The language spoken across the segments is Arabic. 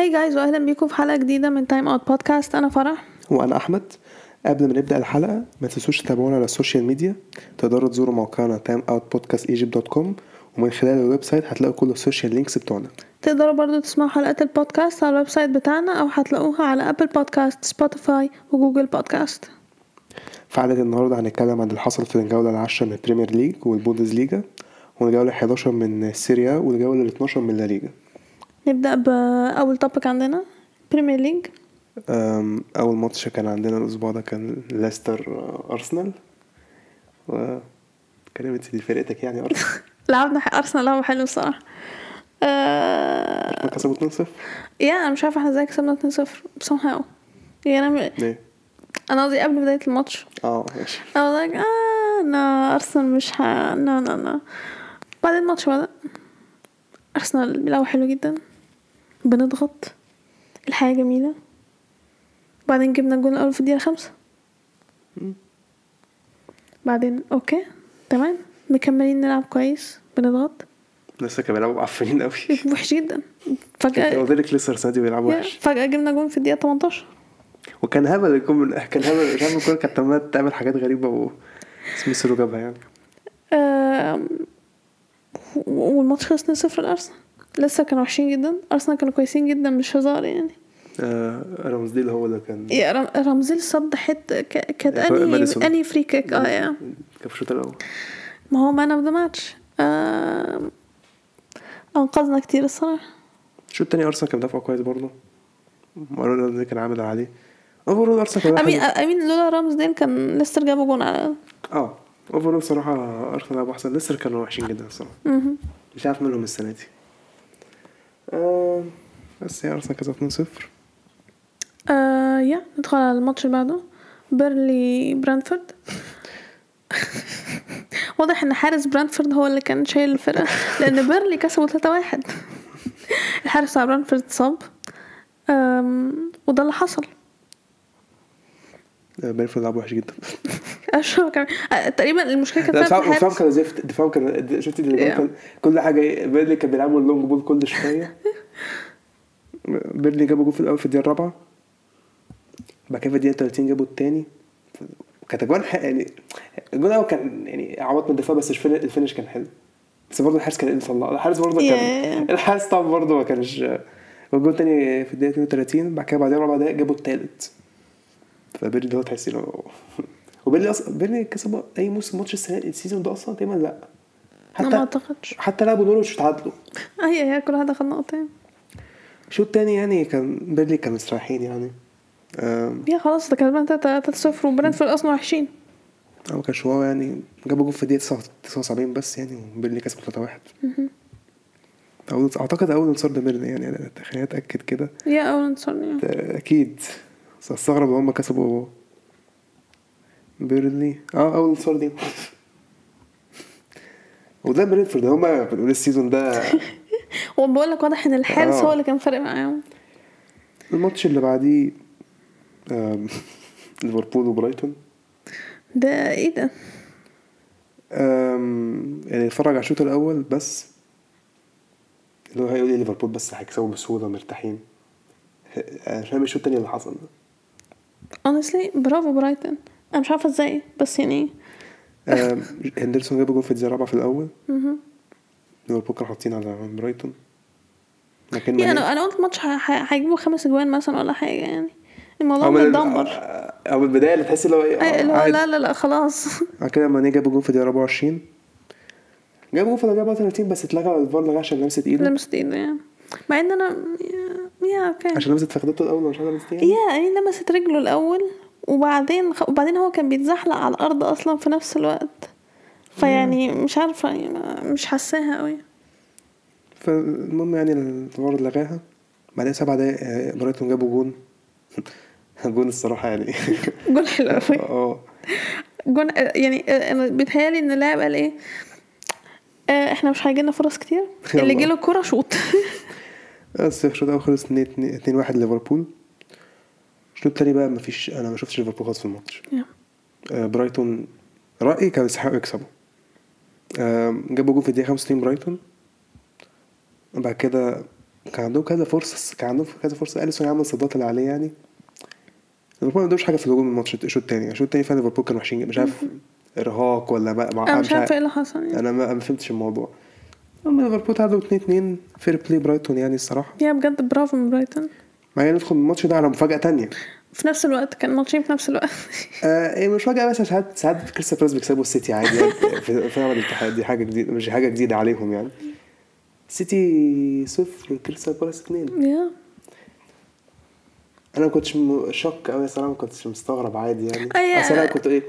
Hi guys واهلا بيكم في حلقة جديدة من Time Out Podcast أنا فرح. وأنا أحمد. قبل ما نبدأ الحلقة ما تنسوش تتابعونا على ال social media تقدروا تزوروا موقعنا timeoutpodcastegypt.com ومن خلال ال website هتلاقوا كل ال social links بتوعنا. تقدروا برضو تسمعوا حلقات البودكاست على ال website بتاعنا أو هتلاقوها على Apple Podcasts Spotify و Google Podcasts في حلقه النهارده هنتكلم عن اللي حصل في الجولة العاشرة من ال Premier League والبوندزليجا والجولة 11 من السيريا والجولة 12 من لا ليجا نبدأ باول topic عندنا Premier League أم، أول ماتش كان عندنا الأسبوع ده كان ليستر آه، ارسنال و كلمنا على فرقتك يعني أرسنال؟ لعبنا أرسنال لعبه حلو الصراحة. آه... كسبوا 2-0 يا أنا مش عارفة إحنا إزاي كسبنا 2-0 somehow. يعني أنا ليه؟ أنا قصدي قبل بداية الماتش. آه ماشي. I was like آه لا أرسنال مش ح... لا لا لا بعدين الماتش بدأ أرسنال بيلعبوا حلو جدا. بنضغط. الحياة جميلة. بعدين جبنا الجول الأول في الدقيقة خمسة. بعدين okay تمام. مكملين نلعب كويس بنضغط. لسه كانوا بيلعبوا معفنين قوي وحش جدا. فجأة قلت لك لسه السنة دي بيلعبوا وحش. فجأة جبنا جول في الدقيقة 18 وكان هبل يكون من كان هبل مش عارف الكوره كانت عمالة تعمل حاجات غريبة و سميث رو جابها يعني. والماتش خلص 2-0 لأرسنال. لسه كانوا وحشين جدا. أرسنال كانوا كويسين جدا مش هزار يعني. آه رامزديل هو اللي كان يا رم- رامزديل صد حتة ك- كانت اني ماديسون. اني free kick آه يا. كان في الشوط الأول. ما هو man of the match أنقذنا كتير الصراحة. الشوط التاني أرسنال كان بيدافعوا كويس برضه. مارونو اللي كان عامل عليه اوفرول أرسنال كان امين. امين لولا رامز ديل كان ليستر جابوا جون على آه overall صراحة أرسنال لعبوا احسن لسه كانوا وحشين جدا الصراحة. مش عارف منهم السنة دي. آه بس هي ارسنال كسبت 2-0 آه يلا ندخل على الماتش اللي بعده. بيرنلي برينتفورد. واضح إن حارس برينتفورد هو اللي كان شايل الفرقة لأن بيرنلي كسبوا 3-1 الحارس بتاع برينتفورد اتصاب وده اللي حصل. آه، برينتفورد لعبوا وحش جدا. اشهر كمان. آه، تقريبا المشكلة كانت دفاع في دفاع الحارس. كان زفت دفاع كان شفت. كان كل حاجة بيرنلي كان بيلعبوا ال long ball كل شوية. بيرنلي جابوا جول في الأول في الدقيقة الرابعة. بعد كده في الدقيقة 30 جابوا الثاني كانت أجوان يعني الجول الأول كان يعني عوض من الدفاع بس ال fin- ال finish كان حلو. بس برضه الحارس كان اللي طلع الحارس برضه كان. الحارس طبعا برضه ما كانش والجول الثاني في الدقيقة 32 بعد كده بعدين ربع دقايق جابوا الثالث فبيرنلي ده هو تحس إنه وبيرنلي أصلا بيرنلي كسب أي موسم ماتش السنة ال season ده أصلا تقريبا لا. أنا ما حتى أعتقدش. حتى لعبوا نورويتش وتعادلوا. هي هي كل واحد اخد نقطتين. الشوط التاني يعني كان بيرنلي كانوا مستريحين يعني. yeah خلاص ده كسبان 3 0 وبرينتفورد أصلا وحشين. أو ما كانش wow يعني. جابوا جول في الدقيقة 79 بس يعني وبيرنلي كسب 3-1 أول أعتقد أول انتصار ده بيرنلي يعني خليني أتأكد كده. yeah أول انتصار ليهم. بس أستغرب إن هما كسبوا بيرنلي. آه أول انتصار دي. وده برينتفورد هما بنقول ال season ده هو بقول لك واضح إن الحارس آه. هو اللي كان فارق معاهم. الماتش اللي بعديه ليفربول وبرايتون. ده إيه ده؟ يعني اتفرج على الشوط الأول بس اللي هو هيقول لي ليفربول بس هيكسبوا بسهولة مرتاحين أنا مش فاهم الشوط التاني اللي حصل ده. Honestly برافو برايتون أنا مش عارفة إزاي بس يعني أم، هندرسون جاب جول في الدقيقة الرابعة في الأول. ليفربول كانوا حاطين على برايتون. لكن يعني أنا أنا قلت ه- هيجيبوا خمس أجوان مثلا ولا حاجة يعني الموضوع متدمر أو البداية اللي تحس اللي هو إيه أي- آه، اللي هو عادي. لا لا لا خلاص. بعد كده ماني جاب جول في الدقيقة 24 جاب جول في الدقيقة 34 بس اتلغى الفار لغاه عشان لمست إيده. لمست إيده يعني. مع إن أنا يا- okay عشان لمست فخدته الأول مش عارف لمست إيه yeah يعني لمست رجله الأول وبعدين وبعدين هو كان بيتزحلق على الأرض أصلا في نفس الوقت. فيعني مش عارفة يعني مش حاساها قوي فالمهم يعني الفار لغاها. بعدين سبع دقايق آه، برايتون جابوا جون. جون الصراحة يعني. جول حلو قوي آه. جون يعني أنا بيتهيألي إن اللاعب قال إيه؟ آه، إحنا مش هيجيلنا فرص كتير. اللي جيله الكوره شوط بس الشوط الأول خلص 2 1 ليفربول. الشوط التاني بقى؟ مفيش أنا ما شفتش ليفربول خالص في الماتش. آه، برايتون رأيي كانوا يستحقوا يكسبوا. جابوا جول في الدقيقة 65 برايتون. بعد كده كان عندهم كذا فرصة كان عندهم كذا فرصة. أليسون عمل الصدات اللي عليه يعني. ليفربول ما عندهمش حاجة في الهجوم الماتش الشوط الثاني الشوط الثاني فعلا ليفربول كانوا وحشين مش عارف إرهاق ولا ما مع أنا مش عارفه إيه اللي حصل يعني. أنا ما ما فهمتش الموضوع. أما ليفربول تعادلوا 2 2 fair play برايتون يعني الصراحة. yeah بجد برافو من برايتون. مع ان ندخل الماتش ده على مفاجأة تانية. في نفس الوقت كان ماتشين في نفس الوقت. آه إيه مش مفاجأة بس ساعات ساعات كريستال بالاس بيكسبوا السيتي عادي يعني. في في عمل الاتحاد دي حاجة جديده مش حاجة جديدة عليهم يعني. سيتي صفر كريستال بالاس اتنين. yeah. أنا ما كنتش shocked قوي الصراحة ما كنتش مستغرب عادي يعني. أصل أنا كنت إيه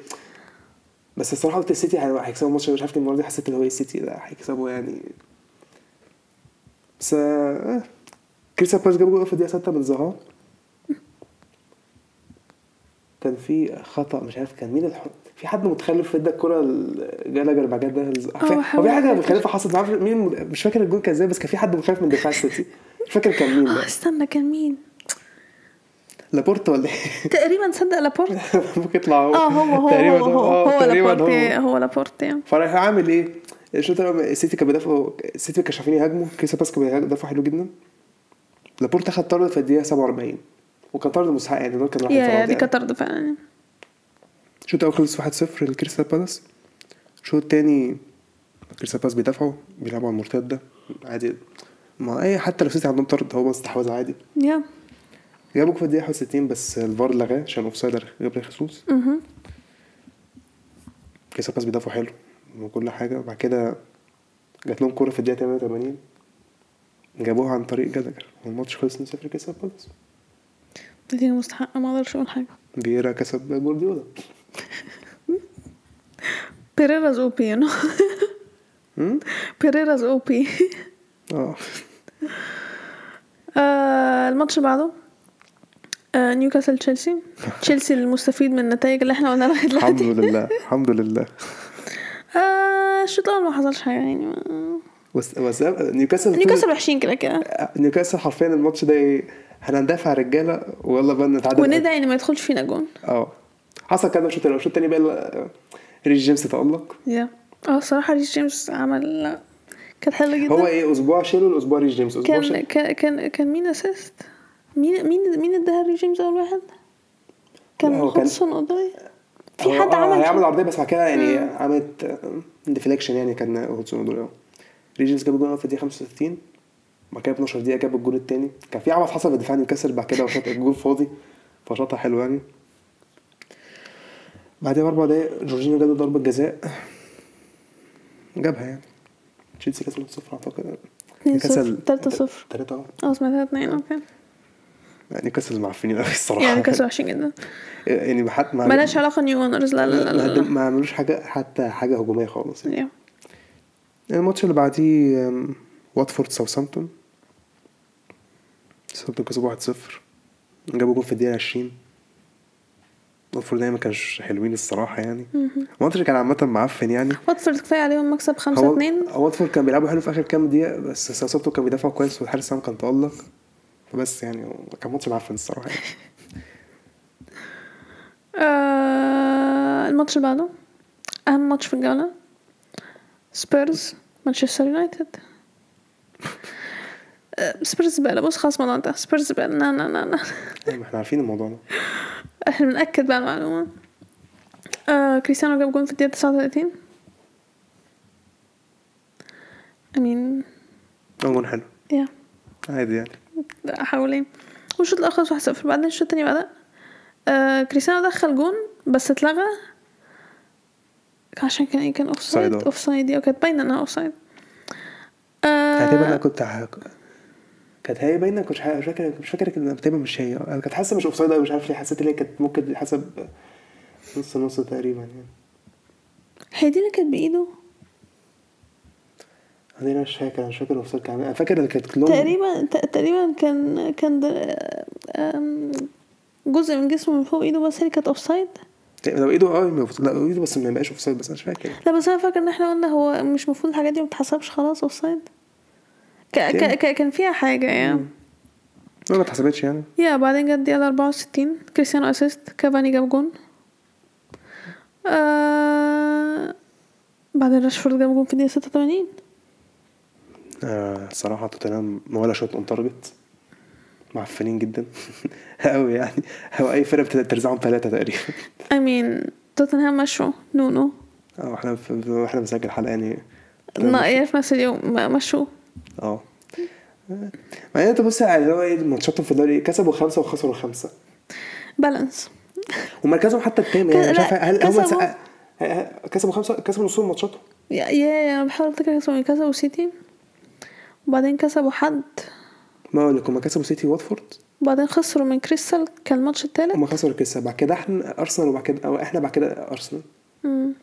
بس الصراحة قلت السيتي هي- هيكسبوا الماتش مش عارف المره دي حسيت اللي هو السيتي ده هيكسبوا يعني. بس آه كريستال بالاس جابوا جول في الدقيقة 6 من زها كان في خطأ مش عارف كان مين الح... في حد متخلف ادى الكره لجالاجر بعد كده آه، في- هو في حاجة. متخلفة حصلت ما أعرفش مين مش فاكر الجول كان إزاي بس كان في حد متخلف من دفاع السيتي. مش فاكر كان مين. ده استنى كان مين؟ لابورت ولا إيه؟ تقريبا صدق لابورت. ممكن يطلع هو. آه هو هو تقريبا هو هو, آه، هو تقريبا لابورت هو هو لابورت يعني. فراح عامل إيه؟ الشوط الأول السيتي كان بيدافعوا السيتي كانوا شايفين يهاجموا كريستال بالاس كان بيدافعوا حلو جدا. لابورت أخد طرد في الدقيقة 47 وكان طرد مستحق يعني دول كان راح يا دي يعني. كانت طرد فعلا. يعني. الشوط الأول خلص 1-0 لكريستال بالاس. الشوط الثاني كريستال بالاس بيدافعوا بيلعبوا على المرتدة. عادي. ما أي حتى لو سيتي عندهم طرد هو استحواذ عادي. yeah. جابوا في الدقيقه 61 بس الفار لغاه عشان offside جابريل خيسوس بالاس بيدافعوا حلو وكل حاجة. وبعد كده جات لهم كورة في الدقيقة 88 جابوها عن طريق جالاجر. والماتش خلص 2-0 كريستال بالاس دي مستحقة ما أقدرش أقول حاجة. فييرا كسب جوارديولا. فييرا is OP هم؟ فييرا is OP آه الماتش بعده؟ آه، نيوكاسل تشيلسي تشيلسي المستفيد من النتائج اللي إحنا قلنا لغاية الحمد لله الحمد لله. آه، الشوط الأول ما حصلش حاجة يعني ما- بس بس نيوكاسل نيوكاسل وحشين كده كده. نيوكاسل حرفيا الماتش ده هندافع رجالة ويلا بقى نتعادل. وندعي ان ما يدخلش فينا جون. آه. حصل كده الشوط الأول الشوط الثاني بقى ريس جيمس تألق. يا. آه الصراحة ريس جيمس عمل كانت حلوة جدا. هو إيه أسبوع تشيلويل أسبوع ريس جيمس؟ أسبوع كان كان كان مين assist مين مين مين اداها ريس جيمس اول واحد؟ كان هودسون اودوي في حد آه، عمل كده. عرضية بس بعد كده يعني عملت deflection يعني كان هودسون ريس جيمس جاب الجول في الدقيقة 65 بعد كده ب 12 دقيقة جاب الجول الثاني كان في عبث حصل في دفاع نيوكاسل بعد كده وشاط الجول فاضي فشاطها حلو يعني. بعدها بأربع دقايق جورجينيو جاب ضربة جزاء. جابها يعني. تشيلسي كسب 1-0 أعتقد. 2-0 3-0 3 آه آه سمعتها 2 أوكي. يعني نيوكاسل معفنين قوي الصراحة. يعني كانوا وحشين جدا. يعني حتى ما ملهاش علاقة new owners لا لا لا, لا. ما عملوش حاجة حتى حاجة هجومية خالص يعني. الماتش اللي بعديه واتفورد ساوثامبتون ساوثامبتون كسبوا 1-0 جابوا جول في الدقيقة 20 واتفورد يعني ما كانش حلوين الصراحة يعني. الماتش كان عامة معفن يعني. واتفورد كفاية عليهم مكسب 5 هو 2 هو واتفورد كان بيلعبوا حلو في آخر كام دقيقة بس ساوثامبتون كان بيدافعوا كويس والحارس بتاعهم كان تألق. فبس يعني كان ماتش معفن الصراحة يعني. آه الماتش اللي بعده؟ أهم ماتش في الجولة؟ سبيرز مانشستر يونايتد سبيرز بقى بص خلاص الموضوع ده سبيرز بقى نا نا نا نا يعني ما إحنا عارفين الموضوع ده. إحنا بنأكد بقى المعلومة. آه كريستيانو جاب جون في الدقيقة 39 I mean جون حلو. yeah عادي يعني. احاول إيه والشوط الأول خلص 1-0 بعدين الشوط التاني بدأ. آه كريستيانو دخل جون بس اتلغى. عشان كان إيه؟ كان offside. offside وكانت باينه إنها offside كانت كنت كانت هي باينة كنت مش فاكر مش فاكر كان تقريبا مش هي. أنا كنت حاسة مش offside مش عارف ليه حسيت إن هي كانت ممكن حسب نص نص تقريبا يعني. هي دي اللي كانت بإيده؟ أنا مش فاكر مش فاكر side كان أنا فاكر إن كانت لون تقريبا تقريبا كان كان جزء من جسمه من فوق إيده بس هي كانت offside لو إيده آه لا إيده بس ما يبقاش offside بس أنا مش فاكر. لا بس أنا فاكر إن إحنا قلنا هو مش المفروض الحاجات دي ما بتتحسبش خلاص offside ك- ك- ك- كان فيها حاجة يعني لا ما اتحسبتش يعني. yeah بعدين جت الدقيقة 64 كريستيانو assist كافاني جاب جون. آه بعدين راشفورد جاب جون في الدقيقة 86 آه صراحة توتنهام ولا shot on target معفنين جدا. قوي يعني هو أي فرقة بترزعهم ثلاثة تقريبا. I mean توتنهام مشوا. نونو. آه إحنا إحنا بنسجل حلقة يعني. ناقية في نفس اليوم. مشوا. أه. مع ان أنت بص على اللي هو إيه ماتشاتهم في الدوري كسبوا خمسة وخسروا خمسة. بالانس ومركزهم حتى التاني يعني مش عارف هل هم كسبوا. سا- كسبوا خمسة كسبوا نصهم ماتشاتهم؟ يا يا أنا بحاول أفتكر كسبوا مين. كسبوا سيتي وبعدين كسبوا حد. ما أقول لك هم كسبوا سيتي واتفورد؟ وبعدين خسروا من كريستال كان الماتش التالت. هم خسروا كسب بعد كده إحنا أرسنال وبعد كده أو إحنا بعد كده أرسنال. مم.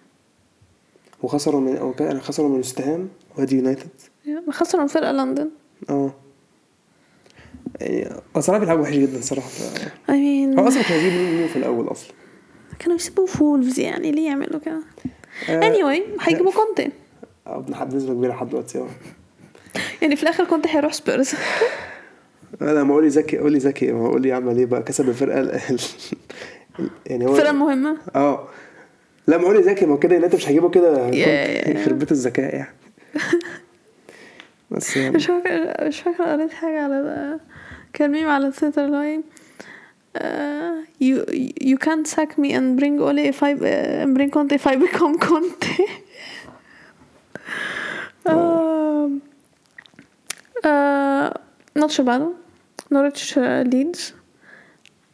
وخسروا من أو كان خسروا من وستهام وادي يونايتد. خسروا من فرقة لندن. آه. يعني بيلعبوا وحش جدا ف- I mean هو أصلا كانوا جايبين مين في الأول أصلا؟ كانوا يسيبوا فولفز يعني ليه يعملوا كده؟ آه، anyway هيجيبوا كونتي آه بنحب بنسبة كبيرة لحد دلوقتي. آه يعني في الآخر كونتي هيروح سبيرز. أنا ما أولي ذكي أولي ذكي ما أولي عمل إيه بقى كسب الفرقة ال- يعني هو الفرقة المهمة آه. لا ما أولي ذكي ما كده يونايتد مش هيجيبوا كده. يخرب بيت الذكاء يعني. بس يعني. مش فاكرة مش فاكرة قريت حاجة على. كان ميم على تويتر اللي هو آه، you you can't sack me and bring Ole if I uh, bring Conte if I become Conte الماتش اللي بعده نوريتش ليدز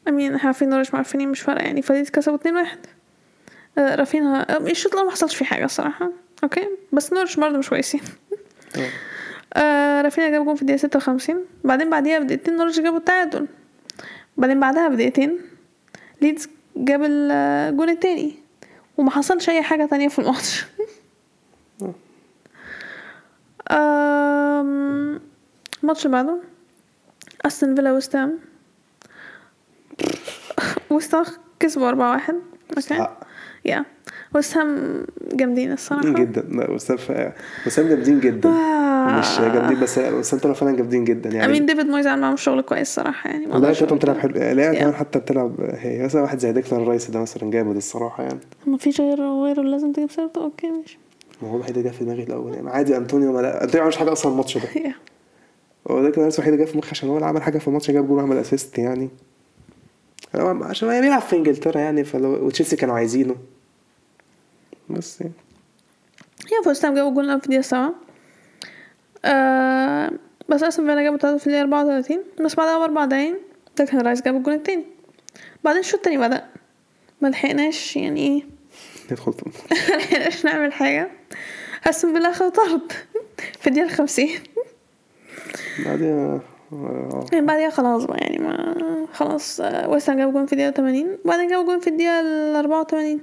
I mean إحنا عارفين نوريتش معفنين مش فارقة يعني. فليدز كسبوا اتنين واحد. آه، رافينها آه، الشوط الأول ما حصلش فيه حاجة الصراحة. أوكي؟ بس نوريتش برضه مش كويسين. آه. آه رافينيا جاب جون في الدقيقة ستة وخمسين. بعدين بعديها بدقيقتين نوريتش جابوا التعادل. بعدين بعدها بدقيقتين ليدز جاب الجون التاني. وما حصلش أي حاجة تانية في الماتش. الماتش اللي بعده؟ أستون فيلا وست هام وست هام كسبوا أربعة واحد. أوكي. حق. yeah وست هام جامدين الصراحة. جدا. لا وست هام جامدين جدا. مش جامدين بس وست هام طلع فعلا جامدين جدا يعني. I mean ديفيد مويز عمل معاهم شغل كويس صراحة يعني. والله بتلعب كده. حلو. لا. كمان حتى بتلعب هي مثلا واحد زي ديكلان رايس ده مثلا جامد الصراحة يعني. ما فيش غيره غيره لازم تجيب سيرته أوكي ماشي. ما هو الوحيد اللي جه في دماغي الأول يعني. عادي أنطونيو ما لا أنطونيو ما عملش حاجة أصلا الماتش ده. هو ديكلان رايس الوحيد اللي جه في مخي عشان هو اللي عمل حاجة في الماتش جاب جول وعمل assist يعني. عشان هو بيلعب في إنجلترا يعني فلو وتشيلسي كانوا عايزينه. بس يعني. yeah فوست هام جابوا جول في الدقيقه سبعة. آه بس أستون فيلا جابوا تلاتة في الدقيقه 34 بس بعدها بأربع دقايق ديكلان رايس جاب الجول التاني. بعدين الشوط التاني بدأ. ما لحقناش يعني إيه. ندخل ما لحقناش نعمل حاجة. أستون فيلا خد طرد في الدقيقة 50 بعدين آه، يعني بعدها خلاص بقى يعني ما خلاص آه، ويست هام جاب جون في الدقيقة 80 وبعدين جابوا جون في الدقيقة ال 84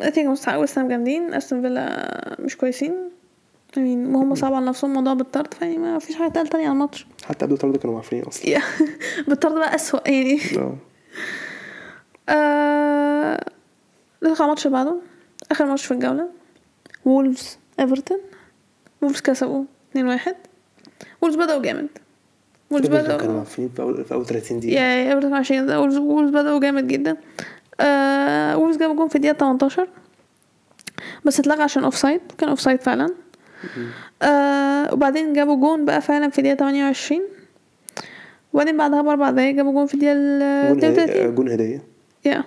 نتيجة مستحقة ويست هام جامدين استون فيلا مش كويسين. يعني وهم صعب على نفسهم موضوع بالطرد فيعني ما فيش حاجة تقال تانية على الماتش. حتى قبل الطرد كانوا معفنين أصلا. بالطرد بقى أسوأ يعني. آه آه... على الماتش اللي بعده. آخر ماتش في الجولة. وولفز ايفرتون وولفز كسبوا 2-1 وولفز بدأوا جامد. كانوا بدأوا في اول 30 دقيقة. يا عشان كده وولفز وولفز بدأوا جامد جدا. آه وولفز جابوا جون في الدقيقة 18 بس اتلغى عشان offside كان offside فعلا آه وبعدين جابوا جون بقى فعلا في الدقيقة 28 وبعدين بعدها بأربع دقايق جابوا جون في الدقيقة ال جون هدية 32 جون هدية. يا.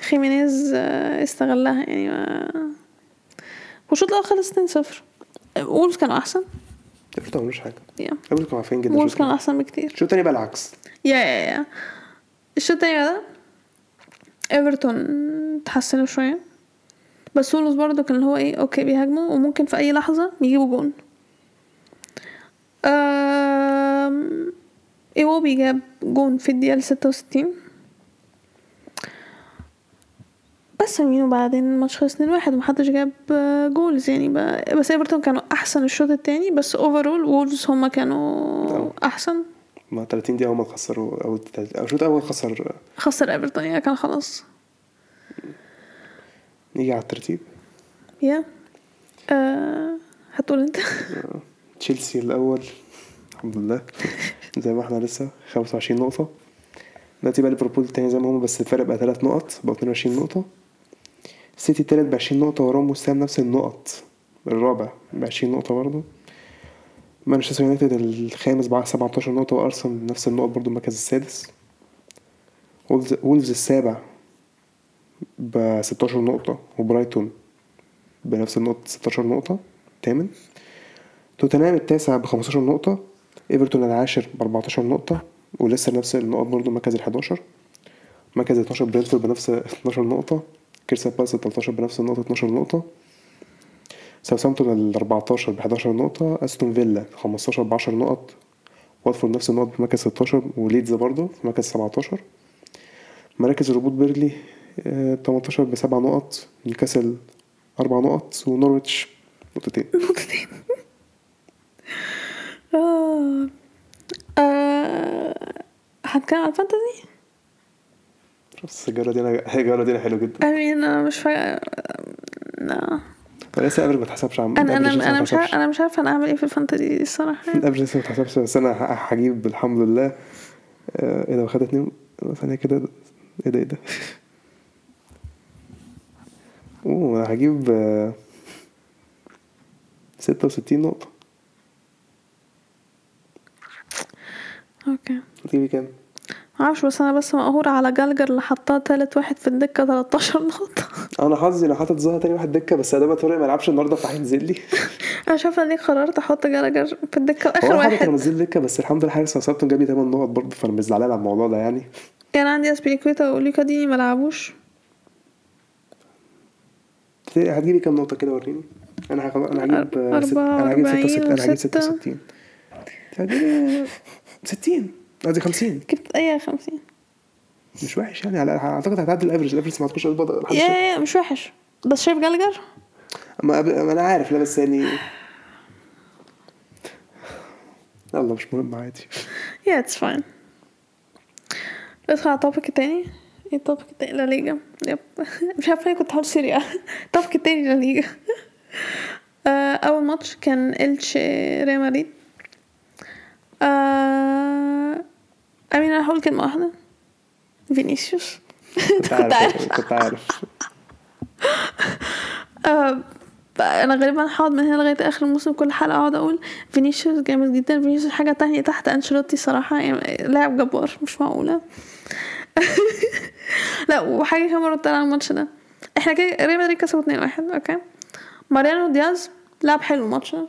خيمينيز آه، استغلها يعني ما والشوط الأول خلص 2-0 وولفز كانوا أحسن. ايفرتون ما حاجة. يا. ايفرتون عارفين جدا وولفز كان أحسن بكتير. الشوط تاني بقى؟ العكس. يا يا يا. الشوط التاني ده ايفرتون تحسنوا شوية. بس وولز برضه كان اللي هو إيه okay بيهاجموا وممكن في أي لحظة يجيبوا جون. إيوبي جاب جون في الدقيقة 66 اتقسم آه، يعني وبعدين الماتش خلص 2 1 ومحدش جاب goals يعني. بس ايفرتون كانوا أحسن الشوط الثاني بس overall وولفز هما كانوا نعم. أحسن. ما 30 دقيقة هما خسروا أو الشوط الأول خسر. خسر ايفرتون يعني كان خلاص. نيجي على الترتيب. يا آه هتقول أنت؟ تشيلسي الأول الحمد لله. زي ما إحنا لسه 25 نقطة. دلوقتي بقى ليفربول تاني زي ما هما بس الفرق بقى 3 نقط بقى 22 نقطة. السيتي التالت ب 20 نقطة وراهم وسام نفس النقط. الرابع ب 20 نقطة برضه. مانشستر يونايتد الخامس بعد 17 نقطة وأرسنال نفس النقط برضو المركز السادس. وولفز السابع ب 16 نقطة وبرايتون بنفس النقطة 16 نقطة. تامن. توتنهام التاسع ب 15 نقطة. إيفرتون العاشر ب 14 نقطة. ولسه نفس النقط برضو المركز ال 11 مركز 12 برينفورد بنفس 12 نقطة. كريستال بالاس ال 13 بنفس النقطة 12 نقطة. ساوثامبتون ال 14 ب 11 نقطة. أستون فيلا 15 ب 10 نقط. واتفورد نفس النقط في مركز 16 وليدز برضه في مركز 17 مراكز الهبوط بيرلي آه، 18 بسبع نقط. نيوكاسل أربع نقط. ونورويتش نقطتين. نقطتين. آه. آه. هنتكلم على ال fantasy؟ بس الجولة دي أنا الجولة دي أنا حلو جدا. I mean أنا مش فا... لا. لسه قبل ما اتحسبش عم أنا أنا أنا مش عارف. أنا مش عارفه أنا أعمل إيه في ال fantasy دي الصراحة. ال average لسه ما اتحسبش بس أنا ه- هجيب الحمد لله. آه، إيه ده واخد اتنين؟ ثانية كده. إيه ده إيه ده؟ أوه أنا هجيب آه، ستة وستين نقطة. أوكي. هتجيبي كام؟ معرفش بس أنا بس مقهورة على جالجر اللي حطاه تالت واحد في الدكة 13 نقطة. أنا حظي أنا حاطط زها تاني واحد دكة بس أدام طارق ما لعبش النهارده فهينزل لي. أنا شايفة ليه قررت أحط جالجر في الدكة اخر حاطط أنا واحد. منزل دكه بس الحمد لله حارس ساوثامبتون جاب لي 8 نقط برضه فأنا مش زعلان على الموضوع ده يعني. كان عندي اسبيليكويتا وليكا ديني ما لعبوش. هتجيبي كام نقطة كده وريني. أنا هجيب أنا هجيب 66 أنا هجيب وستة. 66 هجيب 60 قصدي 50 جبت اي 50 مش وحش يعني على أعتقد هتعدي الافرج الافرج ما البض يا يا مش وحش. بس شايف جالجر؟ ما ما أنا عارف لا بس يعني يلا مش مهم عادي. يا it's fine ندخل على ال topic التاني إيه ال topic التاني لا ليجا. yep. مش عارفة ليه كنت هقول سيري ا. ال topic التاني لا ليجا. آه، أول ماتش كان إلتشي ريال مدريد. I mean أنا هقول كلمة واحدة. فينيسيوس. كنت عارف كنت عارف. آه، أنا غالبا هقعد من هنا لغاية آخر الموسم كل حلقة أقعد أقول فينيسيوس جامد جدا. فينيسيوس حاجة تانية تحت أنشيلوتي صراحة يعني لاعب جبار مش معقولة. لا وحاجة كمان مرة على الماتش ده. إحنا كده ريال مدريد كسبوا 2-1 okay. ماريانو دياز لعب حلو الماتش ده.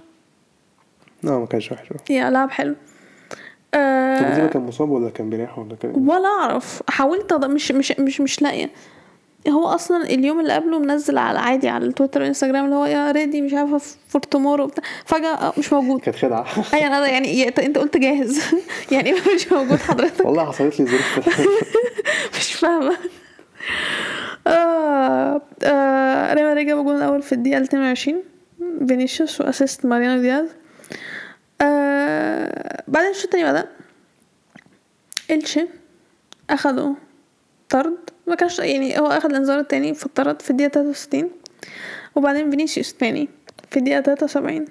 لا ما كانش وحش. يا لعب حلو. آه كان مصاب ولا كان بيريح ولا كان إيه؟ ولا أعرف. حاولت أض... مش مش مش مش لاقية. هو أصلا اليوم اللي قبله منزل على عادي على التويتر والإنستجرام اللي هو يا ready مش عارفة for tomorrow فجأة آه، مش موجود. كانت خدعة. اي أنا يعني أنت قلت جاهز. يعني مش موجود حضرتك. والله حصلت لي ظروف. مش فاهمة. آه آه ريال جاب الأول في الدقيقة 22 فينيسيوس و assist ماريانو دياز. آه بعدين الشوط التاني بدأ إلتشي. أخدوا طرد. ما كانش يعني هو أخد الإنذار التاني في الطرد في الدقيقة 63 وبعدين فينيسيوس تاني في الدقيقة 73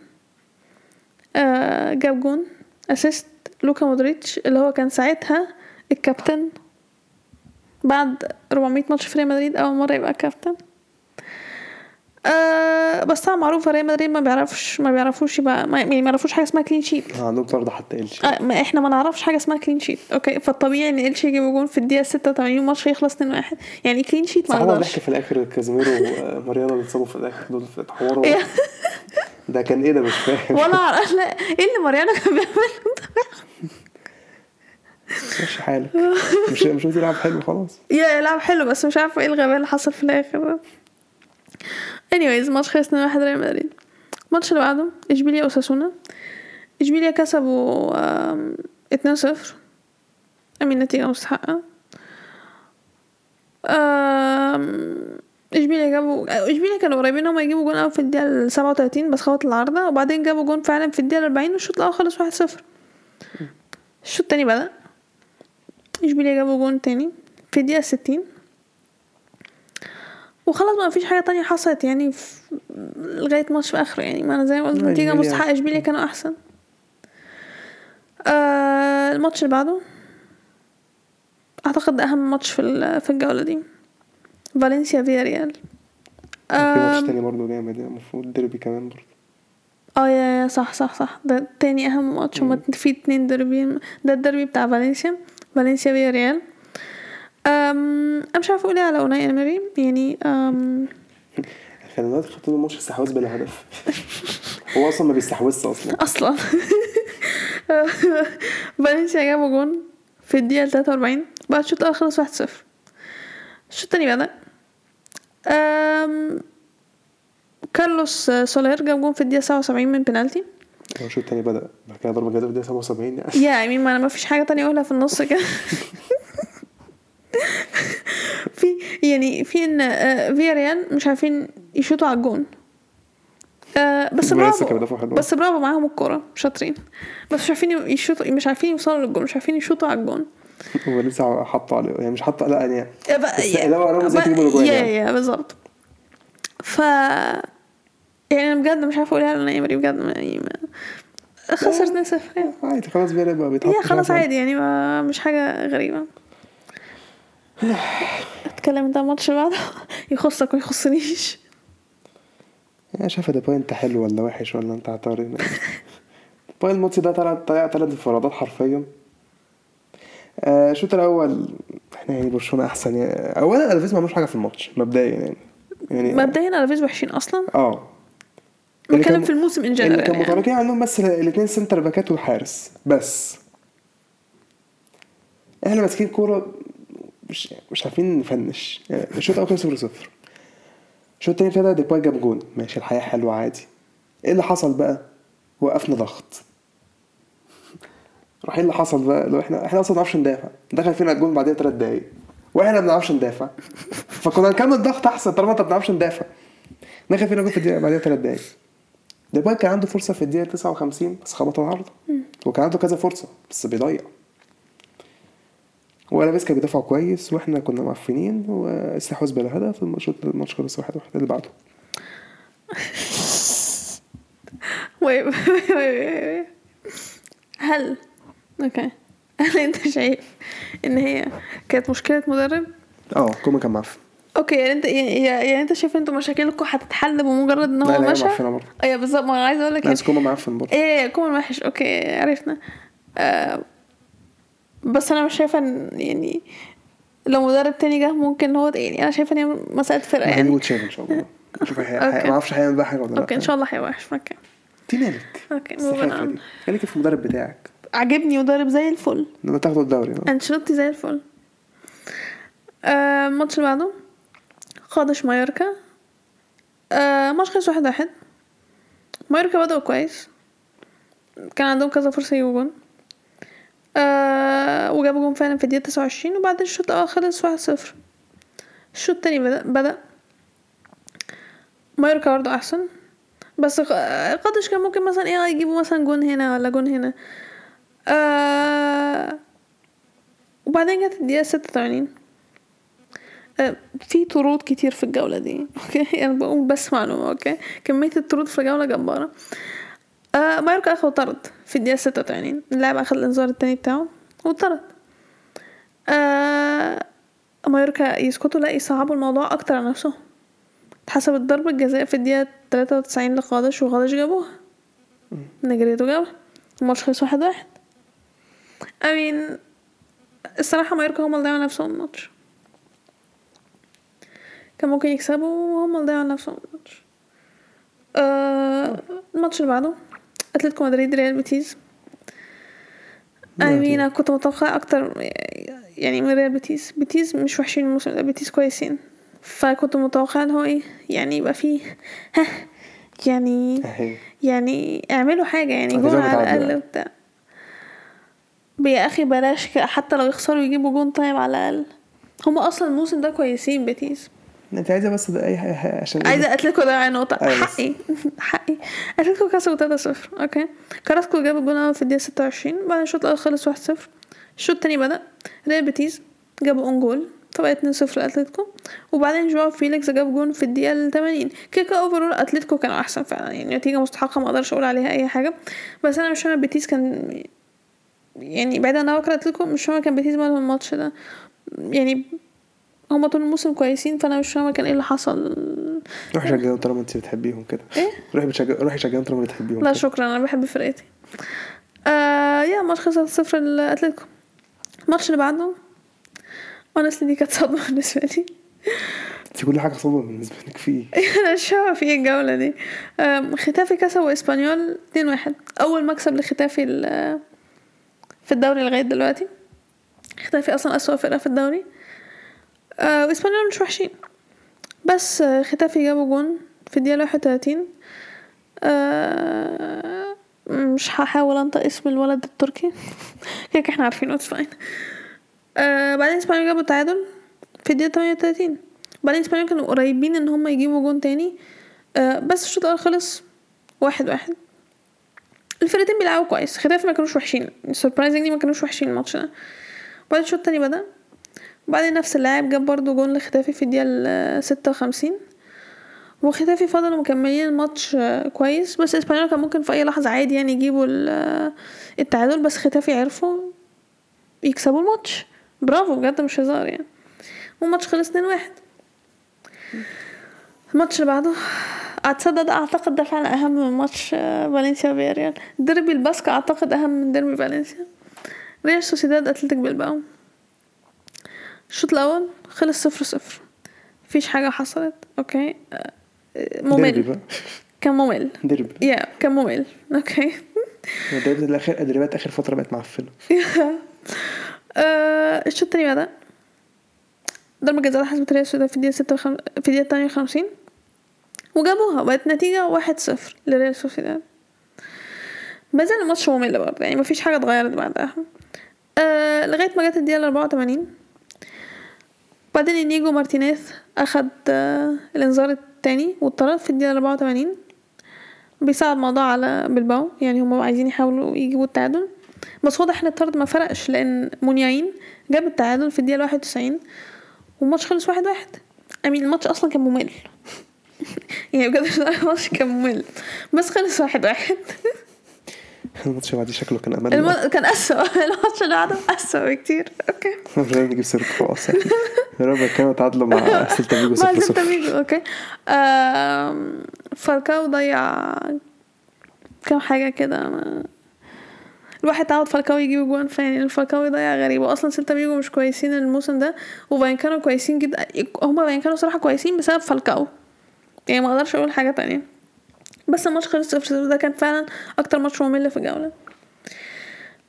آه جاب جون. assist لوكا مودريتش اللي هو كان ساعتها الكابتن بعد 400 ماتش في ريال مدريد أول مرة يبقى كابتن. آه بس طبعا معروفة ريال مدريد ما بيعرفش ما بيعرفوش يبقى ما يعني ما يعرفوش حاجة اسمها clean sheet عندهم طرد حتى إلتشي آه ما إحنا ما نعرفش حاجة اسمها clean sheet okay فالطبيعي إن إلتشي يجيب جون في الدقيقة 86 والماتش يخلص 2-1 يعني clean sheet ما نقدرش. بيحكي في الآخر كازيميرو وماريانو اللي اتصابوا في الآخر دول في إيه. ده كان إيه ده؟ مش فاهم. ولا أعرف- لا إيه اللي ماريانو كان بيعمله؟ ماشي حالك. مش مش قلت يلعب حلو خلاص. يا لعب حلو بس مش عارفة إيه الغباء اللي حصل في الآخر anyways ماتش خلص 2-1 ريال مدريد. الماتش اللي بعده اشبيليا اوساسونا اشبيليا كسبوا آم، 2-0 أمين نتيجه مستحقة. آم، اشبيليا جابوا اشبيليا كانوا قريبين هما يجيبوا جون أول في الدقيقة ال 37 بس خبط العارضة وبعدين جابوا جون فعلا في الدقيقة 40 والشوط الأول خلص 1-0 الشوط التاني بدأ. اشبيليا جابوا جون تاني في الدقيقة 60 وخلاص ما فيش حاجة تانية حصلت يعني في لغاية ماتش في آخره. يعني ما أنا زي ما قلت إشبيليا- مستحقة اشبيليا كانوا أحسن. آه الماتش اللي بعده. أعتقد ده أهم ماتش في ال- في الجولة دي. فالنسيا فيا ريال. في ماتش تاني برضه جامد المفروض ديربي كمان برضه. آه يا يا صح صح صح. ده تاني أهم ماتش. هما في اتنين ديربي ده الديربي بتاع فالنسيا. فالنسيا فياريال. أم أنا مش عارفة أقول على اوناي ايمري يعني أم. كان الواد خط الماتش استحواذ بلا هدف. هو أصلا ما بيستحوذش أصلا. أصلا. فالنسيا جابوا جون في الدقيقة 43 بعد الشوط الأول خلص 1-0 الشوط التاني بدأ. أم... كارلوس سولير جاب جون في الدقيقة 77 من بنالتي هو الشوط التاني بدأ. بعد كده ضربة جزاء في الدقيقة 77 يعني يا يعني ما أنا ما فيش حاجة تانية أقولها في النص كده. في يعني في إن آه، فياريال مش عارفين يشوطوا على الجون. آه بس برافو. بس برافو معاهم الكورة. شاطرين. بس مش عارفين يشوطوا مش عارفين يوصلوا للجون. مش عارفين يشوطوا على الجون. هو لسه حطوا عليه. يعني مش حطوا لا يعني بقى بس اللي هو قربوا إزاي بقى- تجيبوا الاجوان يا يعني. يا بالظبط. ف يعني أنا بجد مش عارفة أقول إيه على نيمري بجد يعني ما... خسر 2 0 يعني عادي خلاص بقى بيتحط خلاص عادي يعني ما مش حاجة غريبة. أتكلم إنت الماتش اللي بعده يخصك ما يخصنيش. يعني شايفه ده point حلو ولا وحش ولا أنت هتعرف point الماتش ده طلع طلع ثلاث انفرادات حرفيا. آه، الشوط الأول إحنا يعني برشلونة أحسن يعني. اولا ألافيس ما عملوش حاجة في الماتش مبدئيا يعني. يعني مبدئيا ألافيس وحشين أصلا؟ آه. بتكلم في الموسم in general كان يعني. متراكمين عندهم بس الاثنين center backات والحارس. بس. إحنا ماسكين كورة مش مش عارفين نفنش. يعني الشوط الأول كان 0 0 الشوط التاني ابتدى ديباي جاب جون. ماشي الحياة حلوة عادي. إيه اللي حصل بقى؟ وقفنا ضغط. راح إيه اللي حصل بقى؟ لو إحنا إحنا أصلا ما بنعرفش ندافع. دخل فينا الجون بعدين ثلاث دقايق. وإحنا ما بنعرفش ندافع. فكنا نكمل ضغط أحسن طالما أنت ما بنعرفش ندافع دخل فينا جون في الدقيقة بعدين ثلاث دقايق. ديباي كان عنده فرصة في الدقيقة 59 بس خبط العارضه وكان عنده كذا فرصة بس بيضيع. وألافيس كان بيدافعوا كويس وإحنا كنا معفنين واستحواذ بلا هدف الماتش الماتش خلص واحد واحد. اللي بعده. هل okay هل أنت شايف إن هي كانت مشكلة مدرب؟ آه كوما كان معفن. أوكي يعني انت يعني, يعني أنت شايف أنتوا مشاكلكم هتتحل بمجرد إن هو مشى؟ أيوه بالظبط. ما أنا عايزة أقول لك لا بس كومان معفن برضه. إيه كومان وحش. okay عرفنا. آه بس أنا مش شايفة إن يعني لو مدرب تاني جه ممكن هو يعني أنا شايفة إن هي مسألة فرقة يعني يعني. نقول شايف إن شاء الله. هي- ما أعرفش هيعمل بقى حاجة ولا لأ. okay إن شاء الله هيبقى وحش. okay. دي مالك okay. خليك في المدرب بتاعك. عجبني مدرب زي الفل. لما تاخدوا الدوري آه. أنشيلوتي زي الفل. آه، الماتش اللي بعده. قادش مايوركا. آه، ماتش خلص واحد واحد. مايوركا بدأوا كويس. كان عندهم كذا فرصة يجيبوا جون. آه، وجابوا جون فعلا في الدقيقة تسعة وعشرين وبعدين الشوط الأول خلص واحد صفر. الشوط التاني بدأ بدأ مايوركا برضه أحسن. بس ق- قادش كان ممكن مثلا إيه يجيبوا مثلا جون هنا ولا جون هنا. آه وبعدين جت الدقيقة ستة وتمانين. آه في طرود كتير في الجولة دي okay أنا بقول بس معلومة okay؟ كمية الطرود في الجولة جبارة. آه مايوركا اخد طرد في الدقيقة ستة وتمانين. اللاعب اخد الإنذار التاني بتاعه وطرد. آه مايوركا يسكتوا لا يصعبوا الموضوع أكتر على نفسهم اتحسبت ضربة جزاء في الدقيقة تلاتة وتسعين لقادش وقادش جابوها. نجريتو جابها. الماتش خلص واحد واحد. mean الصراحة مايوركا هما اللي ضيعوا نفسهم الماتش. كان ممكن يكسبوا وهم اللي ضيعوا نفسهم الماتش. آه الماتش اللي بعده. اتلتيكو مدريد ريال بيتيز I mean أنا كنت متوقع أكتر يعني من ريال بيتيز بيتيز مش وحشين الموسم ده بيتيز كويسين. فكنت متوقع إن هو إيه يعني يبقى فيه ها يعني يعني اعملوا حاجة يعني جون على يعني؟ وبتاع. يا أخي بلاش حتى لو يخسروا يجيبوا جون طيب على الأقل. هما أصلا الموسم ده كويسين بيتيس انت عايزة بس أي حاجة عشان عايزة أتلتيكو ده نقطة. أيوة بس. حقي. حقي. أتلتيكو كسبوا 3 0 okay. كاراسكو جاب الجون الأول في الدقيقة 26 بعدين الشوط الأول خلص 1 0 الشوط التاني بدأ. ريال بيتيز جابوا own goal. فبقى 2 0 لأتلتيكو. وبعدين جواو فيليكس جاب جون في الدقيقة 80 كيكا overall أتلتيكو كانوا أحسن فعلا. يعني نتيجة مستحقة ما أقدرش أقول عليها أي حاجة. بس أنا مش فاهمة بيتيز كان يعني بعيدا عن بكره أتلتيكو مش فاهمه كان بيتيز مالهم الماتش ده. يعني هما طول الموسم كويسين فأنا مش فاهمة كان إيه اللي حصل. روحي شجعيهم طالما أنت بتحبيهم كده. إيه؟ روحي بتشجع روحي شجعيهم طالما بتحبيهم لا. شكرا أنا بحب فرقتي. آه يا ماتش خسر صفر الاتليتيكو الماتش اللي بعده honestly دي كانت صدمة بالنسبة لي. أنت كل حاجة صعبه بالنسبة لك فيه أنا مش فاهمة في إيه الجولة دي. ختافي كسبوا اسبانيول 2-1 أول مكسب لختافي في الدوري لغاية دلوقتي. ختافي أصلا أسوأ فرقة في الدوري. آه واسبانيول مش وحشين. بس آه، ختافي جابوا جون في الدقيقة 31 آه مش هحاول أنطق اسم الولد التركي. كده إحنا عارفينه it's fine آه بعدين اسبانيول جابوا التعادل في الدقيقة 38 بعدين اسبانيول كانوا قريبين إن هم يجيبوا جون تاني. آه بس الشوط الأول خلص واحد واحد. الفرقتين بيلعبوا كويس. ختافي ما كانوش وحشين. surprisingly ما كانوش وحشين الماتش ده. وبعدين الشوط التاني بدأ. وبعدين نفس اللاعب جاب برضو جون لختافي في الدقيقة ستة وخمسين. وختافي فضلوا مكملين الماتش آه، كويس. بس إسبانيول كان ممكن في أي لحظة عادي يعني يجيبوا آه، التعادل. بس ختافي عرفوا يكسبوا الماتش. برافو بجد مش هزار يعني. والماتش خلص 2 واحد. الماتش اللي بعده اتصدق ده أعتقد ده فعلا أهم من ماتش آه، فالنسيا وفياريال. ديربي الباسكا أعتقد أهم من ديربي فالنسيا. ريال سوسيداد أتلتيك بلباو الشوط الأول خلص صفر صفر. مفيش حاجة حصلت. okay. آه، ممل. كان ممل. يا كان ممل. أوكي. الدربات الآخر الدربات آخر فترة بقت معفنه آه، الشوط التاني بدأ ضربة جزاء حسب ريال سوسيداد في الدقيقة ستة وخم... في الدقيقة تمانية وخمسين. وجابوها. بقت نتيجة واحد صفر لريال سوسيداد. ما زال الماتش ممل برضه. يعني مفيش حاجة اتغيرت بعدها. آه لغاية ما جت الدقيقة الأربعة وتمانين. بعدين إنيجو مارتينيز أخد آه الإنذار التاني واتطرد في الأربعة وتمانين. بيصعب الموضوع على بلباو يعني هم عايزين يحاولوا يجيبوا التعادل. بس واضح إن الطرد ما فرقش لأن مونياين جاب التعادل في واحد وتسعين والماتش خلص واحد واحد. I mean الماتش أصلا كان ممل. يعني بجد الماتش كان ممل. بس خلص واحد واحد. الماتش اللي بعديه شكله كان أمل. الم... كان اسوء الماتش اللي بعده اسوء بكتير. okay. مش نجيب سيرة خلاص يعني يا رب كانوا تعادلوا مع سيلتا فيجو مع 0 سيلتا 0 فيجو. okay. فالكاو ضيع كام حاجة كده. الواحد تعود فالكاو يجيب جوان فاني الفالكاو يضيع غريب. واصلا سيلتا فيجو مش كويسين الموسم ده. وفايكانو كويسين جدا. هما فايكانو صراحة كويسين بسبب فالكاو. يعني ما أقدرش أقول حاجة تانية. بس الماتش خلص صفر صفر ده كان فعلا أكتر ماتش ممل في الجولة.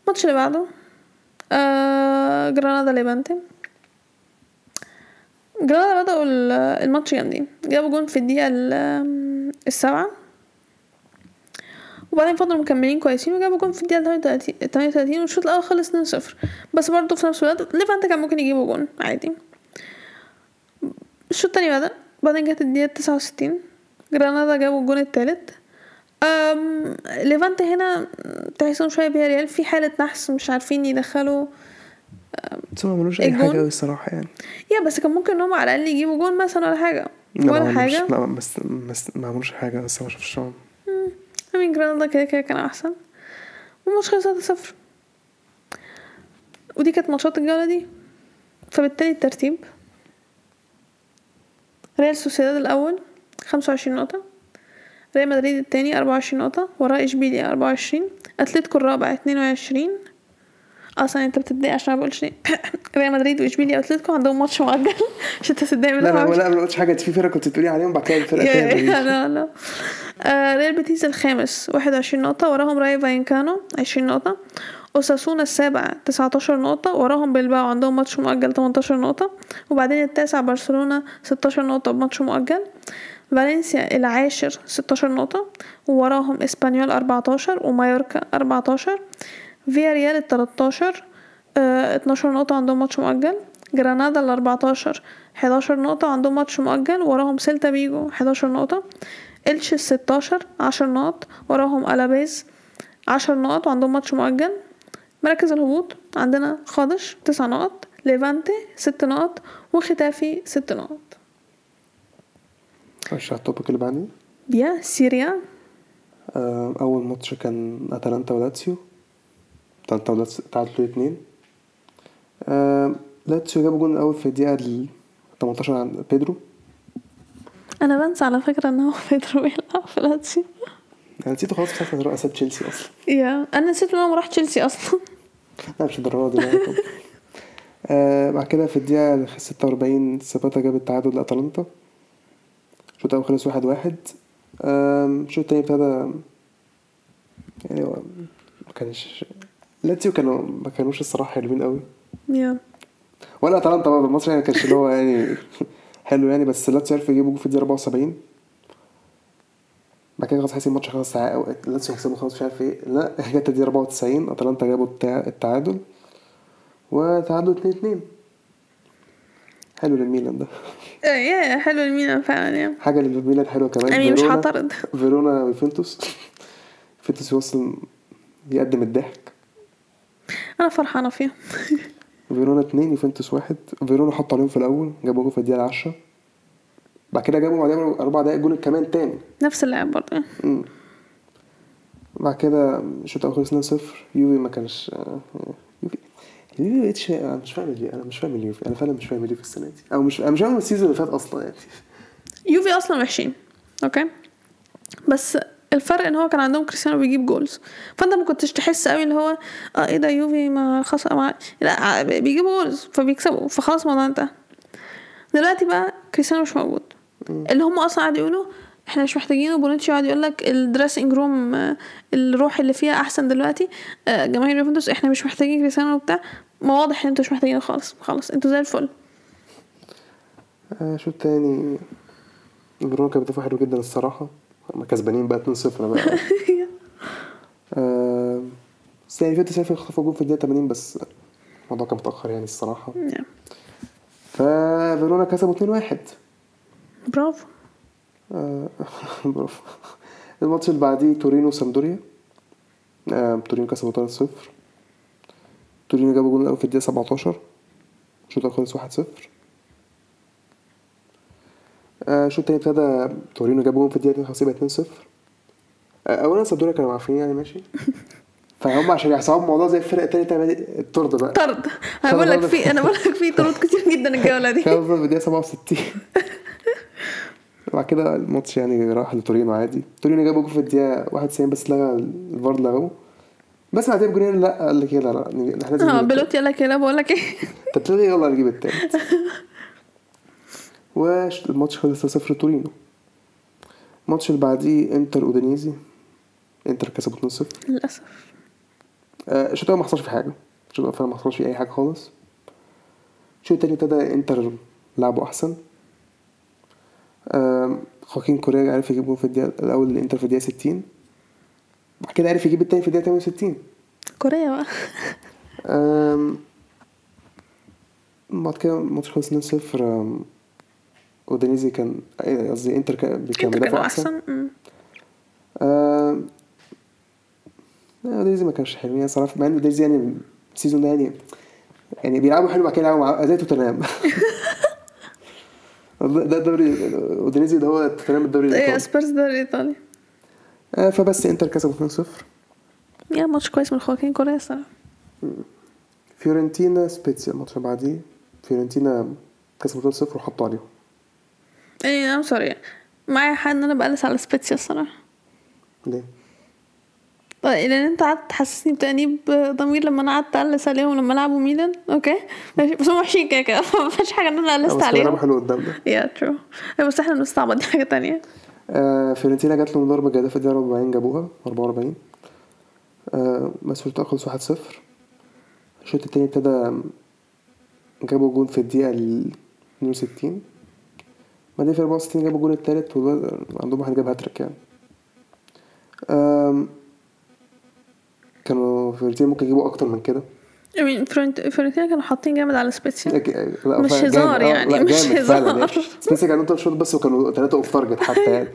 الماتش اللي بعده آه جرانادا ليفانتي. جرانادا بدأوا ال- الماتش جامدين. جابوا جون في الدقيقة ال- السابعة. وبعدين فضلوا مكملين كويسين وجابوا جون في الدقيقة 38 38 والشوط الأول خلص 2-0 بس برضه في نفس الوقت ليفانتي كان ممكن يجيبوا جون عادي. الشوط التاني بدأ بعدين جت الدقيقة 69 جرانادا جابوا الجون التالت. um ليفانتي هنا تحسهم شوية فيا ريال في حالة نحس مش عارفين يدخلوا بس ما عملوش أي؟ حاجة قوي الصراحة يعني. yeah بس كان ممكن انهم على الأقل يجيبوا جون مثلا ولا ما ولا حاجة. لا بس بس ما عملوش حاجة بس ما شفتش. امين جرانادا كده كده كان أحسن. والماتش خلص 1 صفر. ودي كانت ماتشات الجولة دي. فبالتالي الترتيب. ريال سوسيداد الأول. خمسة وعشرين نقطة ريال مدريد التاني أربعة وعشرين نقطة وراه إشبيليا أربعة وعشرين أتلتيكو الرابع اتنين وعشرين أصلا أنت بتتضايق عشان ما بقولش ريال مدريد وإشبيليا وأتلتيكو عندهم ماتش مؤجل عشان تتضايق من لا. لا لا ما قلتش حاجة. انت في فرقة كنت بتقولي عليهم بعد كده الفرقة يا- لا لا. آه، ريال بيتيس الخامس واحد وعشرين نقطة وراهم راي فايكانو عشرين نقطة. أوساسونا السابع تسعتاشر نقطة وراهم بلباو عندهم ماتش مؤجل تمنتاشر نقطة. وبعدين التاسع برشلونة ستاشر نقطة بماتش مؤجل. فالنسيا العاشر ستاشر نقطة ووراهم إسبانيول أربعتاشر ومايوركا أربعتاشر فيا ريال التلاتاشر آه، اتناشر نقطة عندهم ماتش مؤجل جرانادا الأربعتاشر حداشر نقطة عندهم ماتش مؤجل وراهم سيلتا فيجو حداشر نقطة إلش الستاشر عشر نقط وراهم ألافيس عشر نقط وعندهم ماتش مؤجل. مراكز الهبوط عندنا قادش تسع نقط ليفانتي ست نقط وخيتافي ست نقط. على ال topic اللي بعديه yeah Serie A. آه، أول ماتش كان أتلانتا ولاتسيو. أتلانتا ولاتسيو تعادلوا اتنين. آه، لاتسيو جابوا جون الأول في الدقيقة ال 18 عن بيدرو. أنا بنسى على فكرة إن هو بيدرو بيلعب في لاتسيو. أنا نسيته خلاص بتاعت رؤساء تشيلسي أصلا. yeah أنا نسيت إن هو راح تشيلسي أصلا. لا مش الدرجة دي. آه بعد كده في الدقيقة 46 ساباتا جاب التعادل لأتلانتا. الشوط الأول خلص واحد واحد. الشوط التاني ابتدى يعني هو ما كانش لاتسيو كانوا ما كانوش الصراحة حلوين قوي. yeah. ولا أتلانتا برضه الماتش يعني ما كانش اللي هو يعني حلو يعني بس لاتسيو عرف يجيبوا جول في الدقيقة 74 بعد كده خلاص حاسس الماتش خلاص لاتسيو هيكسبوا خلاص مش عارف إيه. لا جت الدقيقة 94 أتلانتا جابوا التع- التعادل. وتعادلوا 2 2 حلو للميلان ده. يا يا حلو الميلان فعلا يا. حاجة للميلان حلوة كمان يعني مش هعترض. فيرونا ويوفنتوس. يوفنتوس يوصل يقدم الضحك. أنا فرحانة فيهم. فيرونا اتنين يوفنتوس واحد. فيرونا حطوا عليهم في الأول جابوا جول في الدقيقة العشرة بعد كده جابوا بعدين أربع دقايق جول كمان تاني. نفس اللاعب برضه. بعد كده الشوط الأول خلص 2-0 يوفي ما كانش آه، يوفي. اليوفي مبقتش أنا مش فاهم اليوفي أنا مش فاهم اليوفي أنا فعلا مش فاهم اليوفي السنة دي. أو مش أنا مش فاهم ال season اللي فات أصلا يعني. يوفي أصلا وحشين okay؟ بس الفرق إن هو كان عندهم كريستيانو بيجيب goals. فأنت ما كنتش تحس قوي اللي هو آه إيه ده يوفي ما خلاص ما لا بيجيبوا goals فبيكسبوا. فخلاص الموضوع انتهى. دلوقتي بقى كريستيانو مش موجود. اللي هم أصلا قاعدوا يقولوا إحنا مش محتاجينه. بونوتشي قاعد يقول لك ال dressing room آه، الروح اللي فيها أحسن دلوقتي. آه، جماهير يوفنتوس إحنا مش محتاجين كريستيانو وبتاع. ما واضح إن أنتوا مش محتاجينه خالص. خلاص أنتوا زي الفل. آه، شوط تاني. فيرونا كانت بتدافع حلو جدا الصراحة. هما كسبانين بقى 2-0 بقى. آه، بس يعني يوفنتوس عرفوا يخطفوا جول في الدقيقة 80 بس الموضوع كان متأخر يعني الصراحة. ففيرونا كسبوا 2-1 برافو. آه، برافو. الماتش اللي بعديه تورينو سامدوريا آه، تورينو كسبوا 3-0 تورينو جابوا جول الأول في الدقيقة 17 الشوط الأول خلص 1-0 آه، الشوط التاني ابتدى تورينو جابوا جول في الدقيقة 52 بقى 2-0 آه، أولا سامدوريا كانوا عارفين يعني ماشي. فهم عشان يحسبوا الموضوع زي الفرق التانية تعمل الطرد بقى. طرد. أنا بقول لك في أنا بقول لك في طرود كتير جدا الجولة دي. كان في الدقيقة 67 بعد كده الماتش يعني راح لتورينو عادي. تورينو جابوا جول في الدقيقة 91 بس لغى الفار لغوه. بس بعدين جولين لا قال لك لا لا إحنا لازم آه لك كده بقول لك إيه؟ طب تلغي يلا نجيب التالت. والماتش خلص 0 تورينو. الماتش اللي بعديه انتر اودينيزي. انتر كسبوا 2-0 للأسف. آه، الشوط الأول ما حصلش فيه حاجة. الشوط الأول ما حصلش فيه أي حاجة خالص. الشوط التاني ابتدى انتر لعبوا أحسن. um، خواكين كوريا عرف يجيب جول في الدقيقة الأول الانتر في الدقيقة 60 بعد كده عرف يجيب التاني في الدقيقة 68 كوريا بقى. بعد كده الماتش خلص 2-0 um، أودينيزي كان آه، قصدي إنتر كان بيدافع أحسن؟ لا أودينيزي ما كانش حلو. يعني صراحة مع إن أودينيزي يعني ال season ده يعني يعني بيلعبوا حلو بعد كده يلعبوا مع زي توتنهام. ده الدوري اودينيزي ده هو توتنهام الدوري إيه الإيطالي. سبيرز ده الإيطالي. آه، فبس إنتر كسبوا 2-0 yeah ماتش كويس من خواكين كوريا الصراحة. فيورنتينا سبيتسيا الماتش اللي بعديه. فيورنتينا كسبوا 2-0 وحطوا عليهم. I am sorry معايا حق إن أنا بقلس على سبيتسيا الصراحة؟ ليه؟ لأن أنت قعدت تحسسني بتأنيب ضمير لما أنا قعدت أقلس عليهم لما لعبوا ميلان. okay؟ ماشي. بس هم وحشين كده كده. ما فيش حاجة إن أنا قلست بس عليهم. حلو قدامنا. yeah true بس إحنا بنستعبط. دي حاجة تانية. آه فيورنتينا جات لهم ضربة جزاء في الدقيقة 44 جابوها 44 آه بس الشوط خلص 1-0 الشوط التاني ابتدى جابوا جول في الدقيقة ال 62 بعدين في 64 جابوا الجول التالت والواد عندهم واحد جاب هاتريك يعني. كانوا فيورنتينا ممكن يجيبوا أكتر من كده. فيورنتينا كانوا حاطين جامد على سبيتسيا مش هزار. آه، يعني، مش هزار. يعني. سبيتسيا كانوا two shots بس وكانوا ثلاثة off target حتى يعني.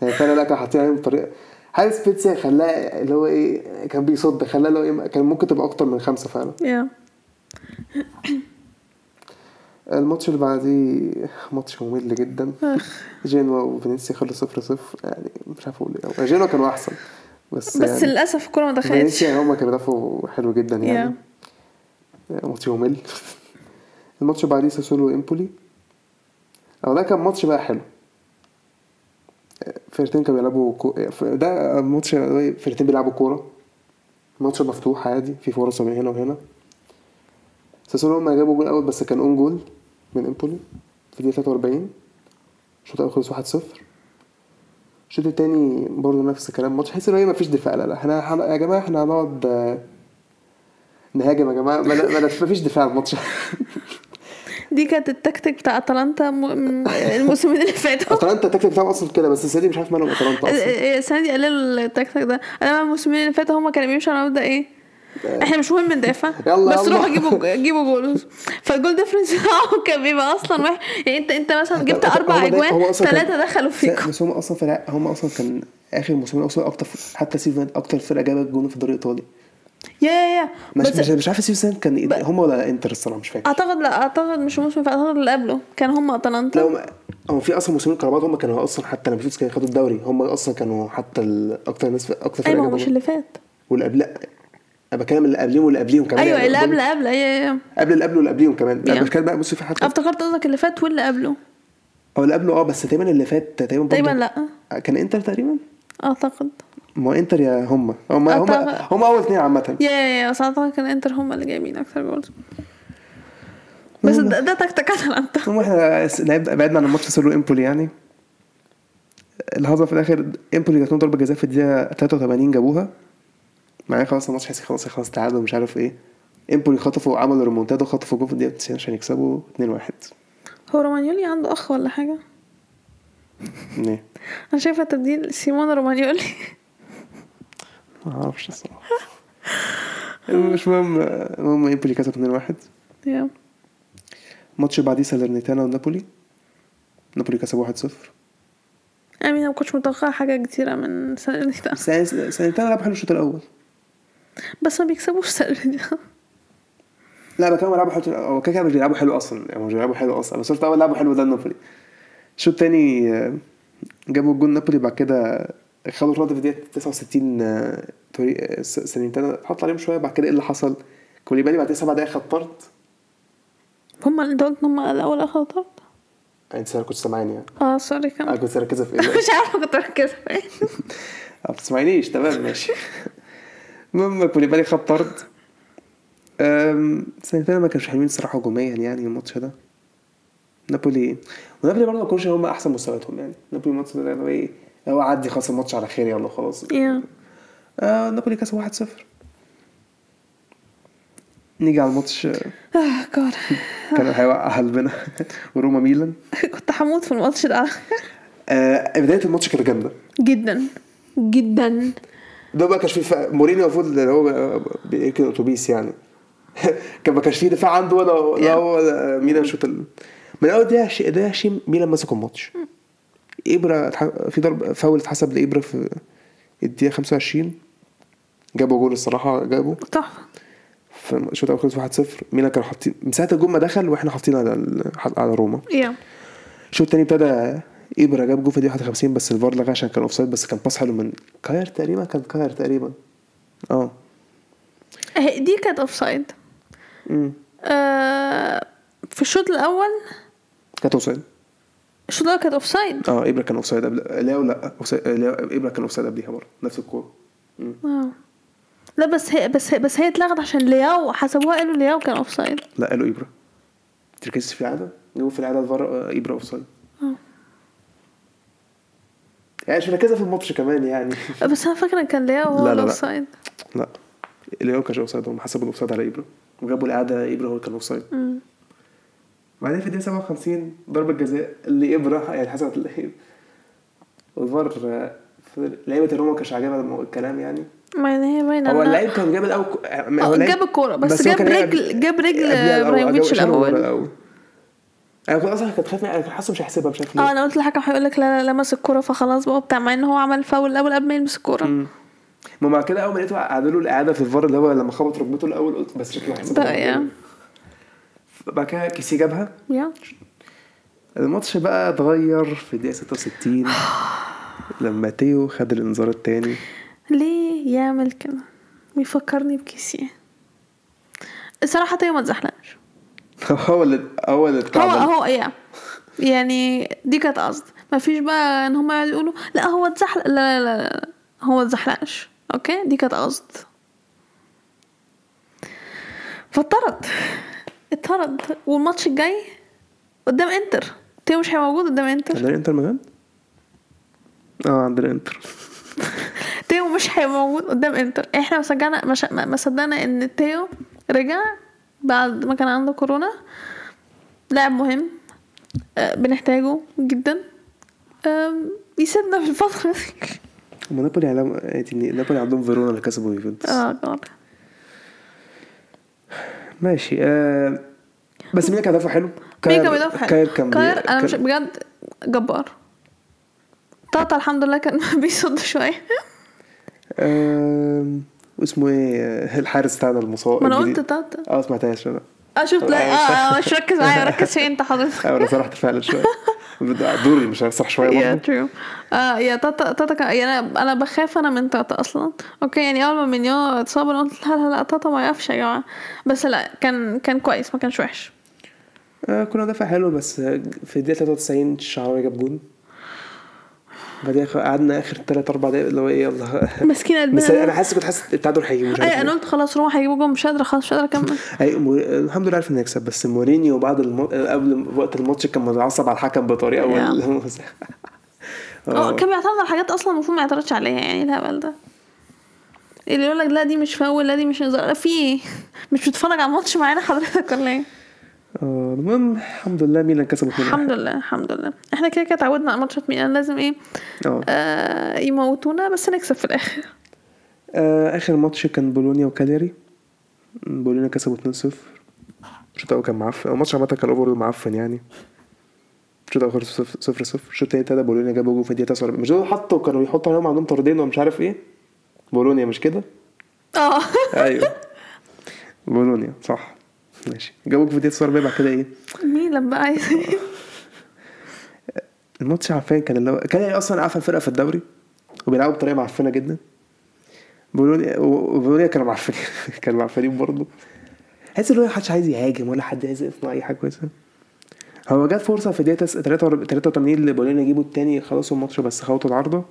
فعلا لا كانوا حاطين عليهم بطريقة. حارس سبيتسيا خلاه اللي هو إيه كان بيصد خلاه اللي هو إيه كان ممكن تبقى أكتر من خمسة فعلا. yeah الماتش اللي بعديه ماتش ممل جدا. جينوا وفينيسيا خلصوا صفر صفر يعني مش عارف أقول إيه. أو جينوا كانوا أحسن. بس, بس يعني للأسف الكورة ما دخلتش. فينيسيا هما كانوا بيدافعوا حلو جدا يعني. yeah ماتش ممل. الماتش بعديه ساسولو امبولي أو ده كان ماتش بقى حلو. فرقتين كانوا بيلعبوا كو... ده ماتش فرقتين بيلعبوا كورة. ماتش مفتوح عادي في فرص من هنا وهنا. ساسولو هما جابوا جول أول بس كان own goal من إمبولي. في الدقيقه 43 الشوط الأول خلص 1-0 الشوط التاني برضه نفس الكلام. ماتش حس إن هي مفيش دفاع. لا لا إحنا يا جماعة إحنا هنقعد آه، نهاجم يا جماعة. ما ما- مفيش دفاع الماتش. دي كانت التكتيك بتاع أتلانتا م- الموسمين اللي فاتوا. أتلانتا التكتيك بتاعهم أصلا كده بس السنة دي مش عارف مالهم أتلانتا أصلا. السنة دي قللوا التكتيك ده. أنا الموسمين اللي فاتوا هما كانوا بيمشوا على مبدأ إيه؟ إحنا مش مهم ندافع يلا بس. روحوا جيبوا جيبوا جول فال goal difference بتاعهم كان بيبقى أصلا وحش يعني انت انت مثلا جبت أربع أجوان ثلاثة دخلوا فيكم. بس هم أصلا فرق هم أصلا كان آخر موسمين أصلا أكتر حتى season أكتر فرقة جابت جون في الدوري الإيطالي. yeah yeah yeah. مش بس مش, مش عارف season كان إيه- هم ولا إنتر الصراحة مش فاكر. أعتقد لا أعتقد مش فات أعتقد اللي قبله. كان هم أتلانتا. لو هو في أصلا موسمين كربات هم كانوا أصلا حتى لما يوفنتوس كانوا خدوا الدوري هم أصلا كانوا حتى أكتر ناس أكتر فرقة أيوه مش. اللي فات. واللي قبل لا أنا بتكلم اللي قبليهم واللي قبليهم كمان أيوه يعني اللي قبل قبل أيوه قبل اللي قبله واللي قبليهم كمان. لا. مش كان بقى بص في حتى افتكرت قصدك اللي فات واللي قبله. أو اللي قبله آه بس تقريبا اللي فات تقريبا تقريبا لأ. كان إنتر تقريبا؟ أعتقد. ما هو إنتر yeah هم هم هم أعتقد- هم أول اثنين عامة. يا يا بس أعتقد كان إنتر هم اللي جايبين أكتر goals بس ده, ده تكتيك اتلانتا المهم إحنا بعدنا عن الماتش ساسولو إمبولي يعني. حصل في الآخر إمبولي جات لهم ضربة جزاء في الدقيقة 83 جابوها. معايا خلاص الماتش حاسس خلاص خلاص تعادل ومش عارف إيه. إمبولي خطفوا عملوا ريمونتادا وخطفوا جول في الدقيقة 90 عشان يكسبوا 2-1 هو رومانيولي عنده أخ ولا حاجة؟ ليه؟ أنا شايفة تبديل سيمون رومانيولي. ما أعرفش الصراحة. مش مهم. المهم إمبولي كسب 2-1 yeah الماتش اللي بعديه سالرنيتانا ونابولي. نابولي كسب 1-0 أمين أنا ما كنتش متوقعة حاجة كتيرة من سالرنيتانا. سال- سالرنيتانا لعب حلو الشوط الأول. بس ما بيكسبوش سالرنيتانا لا بكلم بيلعبوا حلو. هو كده كده مش بيلعبوا حلو أصلا. يعني مش بيلعبوا حلو أصلا. بس الشوط الأول لعبوا حلو ده نابولي. الشوط التاني آه، جابوا الجون نابولي بعد كده خدوا الرد في الدقيقة 69 آه، طريق سنتين حط عليهم شوية. بعد كده إيه اللي حصل؟ كوليبالي بعد سبع دقايق خد طرد. هم أنت قلت إن هم الأول اخدوا طرد؟ انت كنت سامعاني يعني آه سوري أنا كم كنت مركزه في إيه مش عارفة كنت مركزه في إيه ما بتسمعينيش. تمام ماشي. المهم كوليبالي خد طرد. سنتين ما كانش حلوين الصراحة هجوميا يعني الماتش ده. نابولي ونابولي برضه ما كانوش هم أحسن مستوياتهم يعني. نابولي الماتش ده اللي هو إيه؟ هو عدي خلاص الماتش على خير يلا خلاص. يا آه نابولي كسب 1-0 نيجي على الماتش. آه جاد كان هيوقع قلبنا وروما ميلان. كنت هموت في الماتش ده. آه بداية الماتش كانت جامدة. جدا. جدا. ده بقى كانش فيه. مورينيو المفروض اللي هو بيركن أتوبيس يعني. كان ما كانش فيه دفاع عنده ولا ولا هو ولا ميلان شوط ال... من أول دقيقه ش... دقيقه 20 ميلان مسكوا الماتش. إبرة. في ضرب فاول اتحسب لإبرة في الدقيقة 25 جابوا جول الصراحة جابوا. تحفة. في الشوط الأول خلص 1-0 ميلان كانوا حاطين من ساعة الجول ما دخل وإحنا حاطين على ال... على روما. yeah. الشوط الثاني ابتدى ابره جاب جول في الدقيقة 51 بس الفار لغاه عشان كان offside بس كان باس حلو من كاير تقريبا كان كاير تقريبا. آه. دي كانت offside امم آه في الشوط الأول كانت offside. الشوط الأول كانت offside آه ابره كان offside قبل لياو لا offside- ابره كان offside قبليها برضه نفس الكورة. آه. لا بس هي بس هي بس هي اتلغت عشان لياو حسبوها قالوا لياو كان offside لا قالوا ابره تركيز في العادة؟ جابوا في العادة الفار آه، ابره offside. يعني مش مركزة في الماتش كمان يعني. بس أنا فاكرة كان لياو هو لا، لا، لا. لياو كانش offside هم حسبوا ال offside على ابره وجابوا القعده ابره هو اللي كان offside. بعدين في الدقيقة 57 ضربة جزاء اللي إبرة يعني حسبت اللعيب والفار آه، لعيبة الروما ما كانش عاجبها الكلام يعني. ما يعني هي باينه هو إنها- اللعيب كان جاب آه، هو جاب الكورة بس, هو جاب رجل جاب رجل ابراهيموفيتش الأول. أنا كنت أصلا كنت خايف أنا كنت حاسه مش هيحسبها مش عارف آه أنا قلت الحكم هيقول لك لا لا لمس الكورة فخلاص بقى بتاع مع إن هو عمل فاول الأول قبل ما يلمس الكورة. ما مع كده أول ما لقيته عادلوا الاعاده في الفار اللي هو لما خبط ركبته الأول قلت بس شكله هيحسبها. بقى بعد كده كيسي جابها. yeah. الماتش بقى اتغير في الدقيقة 66 لما تيو خد الإنذار التاني. ليه يعمل كده؟ بيفكرني بكيسي. الصراحة تيو ما تزحلقش هو اللي هو اللي هو هو yeah. يعني دي كانت قصد. مفيش بقى إن هما يقعدوا يقولوا لا هو اتزحلق. لا لا لا, لا. هو اتزحلقش. okay؟ دي كانت قصد. فاتطرد اتطرد والماتش الجاي قدام إنتر. تيو مش هيبقى موجود قدام إنتر. عندنا إنتر ميلان آه عندنا انتر تيو مش هيبقى موجود قدام إنتر. إحنا ما صدقنا ما ما صدقنا إن تيو رجع بعد ما كان عنده كورونا لاعب مهم آه، بنحتاجه جدا يسيبنا في الفترة دي. هما نابولي على يعني نابولي عندهم فيرونا اللي كسبوا يوفنتوس. oh God ماشي آه بس مين كان دافع حلو؟ مين كان بيدافع حلو؟ كاير كان كاير أنا مش بجد جبار. طاطا الحمد لله كان بيصد شوية. آم، واسمه إيه الحارس بتاعنا المصاب. ما أنا. قلت طاطا. آه سمعتهاش أنا. آه شفت لا آه مش ركز معايا ركز فين انت حضرتك أنا سرحت فعلا شوية. دوري مش هسرح شوية يا برضه. ترو آه يا تاتا تاتا يعني أنا أنا بخاف أنا من تاتا أصلا. okay يعني أول ما مينيو اتصاب أنا قلت لا لا لا تاتا ما يقفش يا جماعة. بس لا كان كان كويس ما كانش وحش. آه كنا دافع حلو بس في الدقيقة 93 الشعراوي جاب جون. بعدين قعدنا آخر 3 4 دقايق اللي هو إيه يلا. مسكين بس أنا قلبنا حاسس كنت حاسس التعادل هيجي مش عارف أي أنا. قلت خلاص روح هيجيبوا جون مش قادرة خلاص مش قادرة أكمل. مو... الحمد لله عرف انه يكسب بس مورينيو بعد الم... قبل وقت الماتش كان متعصب على الحكم بطريقة وال... آه. كان بيعترض على حاجات أصلا المفروض ما يعترضش عليها يعني الهبل ده. اللي يقول لك لا دي مش فاول لا دي مش انذار في إيه مش بتتفرج على الماتش معانا حضرتك ولا إيه؟ المهم الحمد لله ميلان كسبوا 2 الحمد لله الحمد لله. إحنا كده كده اتعودنا على ماتشات ميلان لازم إيه آه. آه يموتونا بس نكسب في الآخر. آه، آخر ماتش كان بولونيا وكالياري بولونيا كسبوا 2-0 الشوط الأول كان معفن. الماتش عامة كان over معفن يعني. الشوط الأول خلص 0 0 0 الشوط التاني ابتدى بولونيا جابوا جول في الدقيقة 49 مش دول حطوا كانوا يحطوا عليهم عندهم طردين ومش عارف إيه؟ بولونيا مش كده؟ آه. أيوه. بولونيا صح. ماشي. جابوا جول في الدقيقه 49 بعد كده إيه؟ ميلان بقى عايز؟ إيه الماتش عارفين كان اللي هو كان أصلا اعفن فرقه في الدوري وبيلعبوا بطريقة معفنة جدا. بولونيا وبولونيا كانوا معفنين كانوا معفنين برضه. تحس إن هو محدش عايز يهاجم ولا حد عايز يصنع أي حاجة كويسة. هو جات فرصة في دقيقة 83 لبولونيا يجيبوا التاني يخلصوا الماتش بس خبطوا العارضة.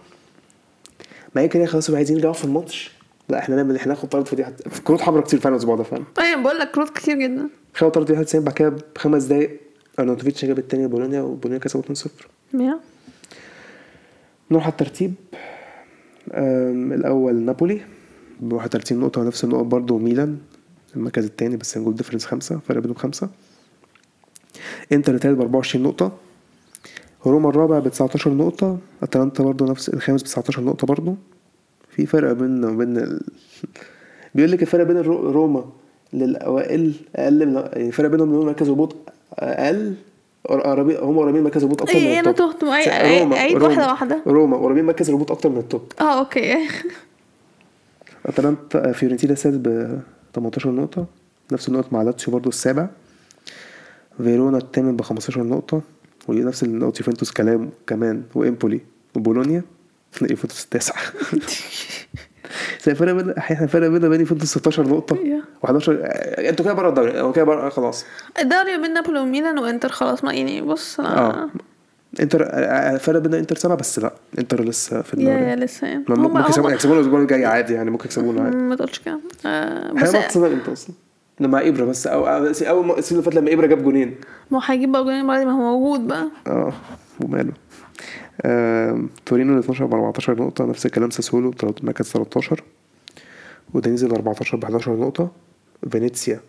ما هي كده خلاص عايزين يرجعوا في الماتش. لا إحنا نعمل إحنا ناخد طرد في كروت حمراء كتير فعلا الأسبوع ده فعلا. أيوه بقول لك كروت كتير جدا. خدوا طرد في 91 بعد كده بخمس دقايق أرنوتوفيتش جاب التاني لبولونيا وبولونيا كسبوا 2-0 مية نروح على الترتيب. أم، الأول نابولي ب 31 نقطة ونفس النقط برضه ميلان المركز التاني بس goal difference خمسة فرق بينهم خمسة. إنتر التالت ب 24 نقطة. روما الرابع ب 19 نقطة. أتلانتا برضه نفس الخامس ب 19 نقطة برضه في فرق بيننا وبين ال... بيقول لك الفرق بين الرو- روما للأوائل أقل من يعني الفرق بينهم إنهم مركز هبوط أقل قريبين هم قريبين مركز هبوط إيه من أنا ال top. تهت عيد- عيد عيد واحدة واحدة. روما قريبين مركز الهبوط أكتر من ال top. آه okay. أتلانتا فيورنتينا السادس ب 18 نقطة. نفس النقط مع لاتسيو برضو السابع. فيرونا الثامن ب 15 نقطة. ونفس النقط يوفنتوس كلام كمان وإمبولي وبولونيا. يوفنتوس التاسع فرق بين إحنا فرق بيننا وبين يوفنتوس 16 نقطة. Yeah. و11 أنتوا كده بره الدوري. هو كده بره خلاص. الدوري بين نابولي وميلان وانتر خلاص ما يعني بص أنا آه. انتر فرق بيننا انتر سبعة بس لا. انتر لسه في الدوري. يا لسه يعني. ممكن يكسبونا الأسبوع الجاي عادي يعني ممكن يكسبونا عادي. ما تقولش كده. آه إحنا بس ما إمتى أصلا؟ لما إبرا بس. أو أول السنة اللي فاتت لما إبرا جاب جونين. ما هو هيجيب بقى المره دي ما هو موجود بقى. آه وماله. تورينو ال 12 ب 14 نقطة نفس الكلام ساسولو مركز 13 أودينيزي ال 14 ب 11 نقطة. فينيسيا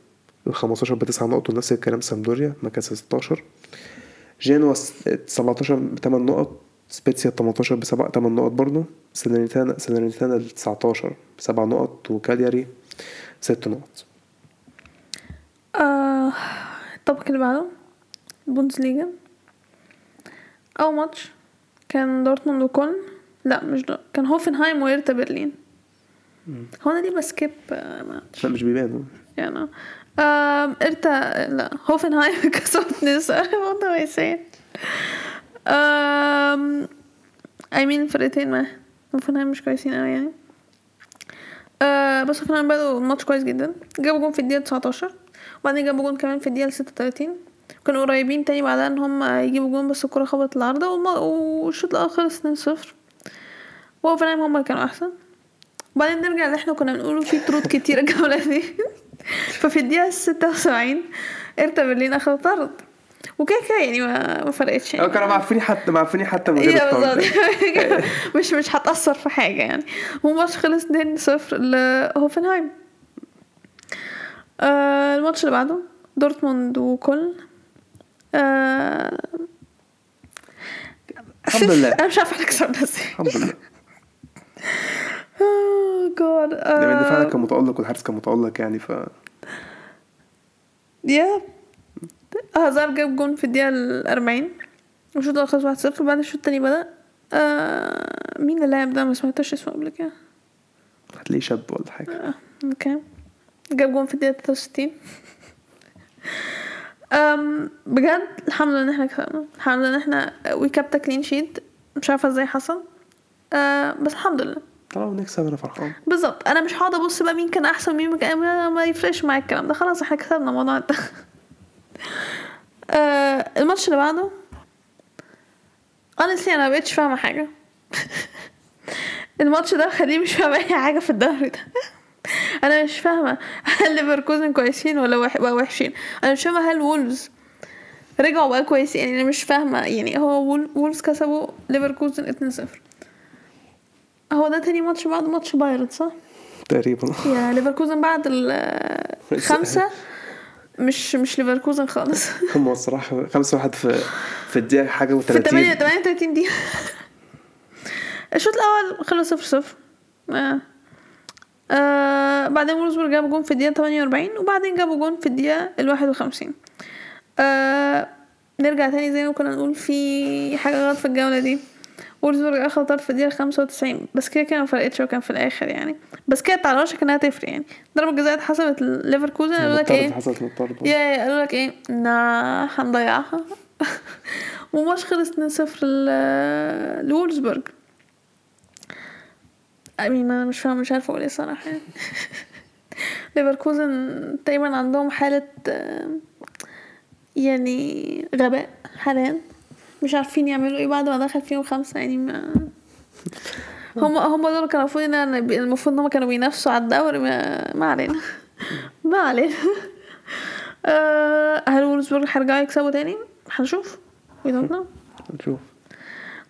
ال 15 ب 9 نقط ونفس الكلام سامبدوريا مركز 16 جينوا س- 17 ب 8 نقط. سبيتسيا 18 ب 7 8 نقط برضه سالرنيتانا ال 19 ب 7 نقط. وكالياري 6 نقط. آه الطبق اللي بعده. البوندسليجا أول ماتش. كان دورتموند وكولن؟ لا مش ده كان هوفنهايم وهيرتا برلين. هو أنا ليه ب skip آه، ماتش لا مش بيبان. يعني إرتا لا هوفنهايم كسبوا 2 0 what am I saying. آم I mean الفرقتين ما. هوفنهايم مش كويسين أوي يعني. آه بس هوفنهايم بدأوا الماتش كويس جدا. جابوا جون في الدقيقة 19 وبعدين جابوا جون كمان في الدقيقة 36 كانوا قريبين تاني بعدها إن هم يجيبوا جون بس الكرة خبطت العارضة والشوط الأول خلص 2-0 وهوفنهايم هم اللي كانوا أحسن. وبعدين نرجع اللي إحنا كنا بنقوله في طرود كتير الجولة دي. ففي الدقيقة 76 إرتا برلين اخدت طرد وكده كده يعني ما, فرقتش يعني. كانوا معفنين حتى معفنين حتى من غير إيه الطرد مش مش هتأثر في حاجة يعني. والماتش خلص 2-0 لهوفنهايم آه الماتش اللي بعده دورتموند وكولن. آه الحمد لله. أنا مش عارفة ده إزاي الحمد لله. بجد يعني دفاعنا كان متألق والحارس كان متألق يعني ف yeah هازار جاب جون في الدقيقة الأربعين. والشوط الأول خلص واحد صفر. بعد الشوط التاني بدأ. آه مين اللاعب ده؟ ما سمعتش اسمه قبل كده. هتلاقيه شاب ولا حاجة. okay. جاب جون في الدقيقة 63 أم بجد الحمد لله إن إحنا كسبنا الحمد لله إن إحنا we kept a clean sheet مش عارفة إزاي حصل. أه بس الحمد لله. طالما نكسب أنا فرحان. بالظبط. أنا مش هقعد أبص بقى مين كان أحسن مين كان ما, ما يفرقش معايا الكلام ده. خلاص إحنا كسبنا الموضوع. ده أه الماتش اللي بعده. Honestly أنا مبقتش فاهمة حاجة. الماتش ده خليني مش فاهمة أي حاجة في الدوري ده. أنا مش فاهمة. هل ليفركوزن كويسين ولا وحشين؟ أنا مش فاهمة هل وولز رجعوا بقى كويسين؟ يعني أنا مش فاهمة. يعني هو وول- وولز كسبوا ليفركوزن 2-0 هو ده تاني ماتش بعد ماتش بايرن صح؟ تقريبا. yeah ليفركوزن بعد الخمسة مش مش ليفركوزن خالص. هم الصراحة خمسة واحد في في في 8 و30 38 دقيقة. الشوط الأول خلص صفر صفر. آه. آه بعدين وولزبورج جابوا جون في الدقيقة 48 وبعدين جابوا جون في الدقيقة ال 51 آه نرجع تاني زي ما كنا نقول في حاجة غلط في الجولة دي. وولزبورج أخد طرد في الدقيقة 95 بس كده كده مفرقتش وكان في الآخر يعني. بس كانت على وشك إنها تفرق يعني. ضربة جزاء اتحسبت ليفركوزن قالوا لك الطرد حصلت من الطرد yeah yeah قالوا لك إيه؟ لا هنضيعها. وماتش خلص 2-0 ل- لولزبورج امين أنا مش فاهم مش عارفة أقول إيه يعني ليفركوزن تقريبا عندهم حالة يعني غباء حاليا. مش عارفين يعملوا إيه بعد ما دخل فيهم خمسة يعني ما هم هم دول كانوا المفروض إن المفروض إن هم كانوا بينافسوا على الدوري ما, علينا. ما علينا. آه، هل وولزبورج هيرجعوا يكسبوا تاني؟ هنشوف. We don't know. نشوف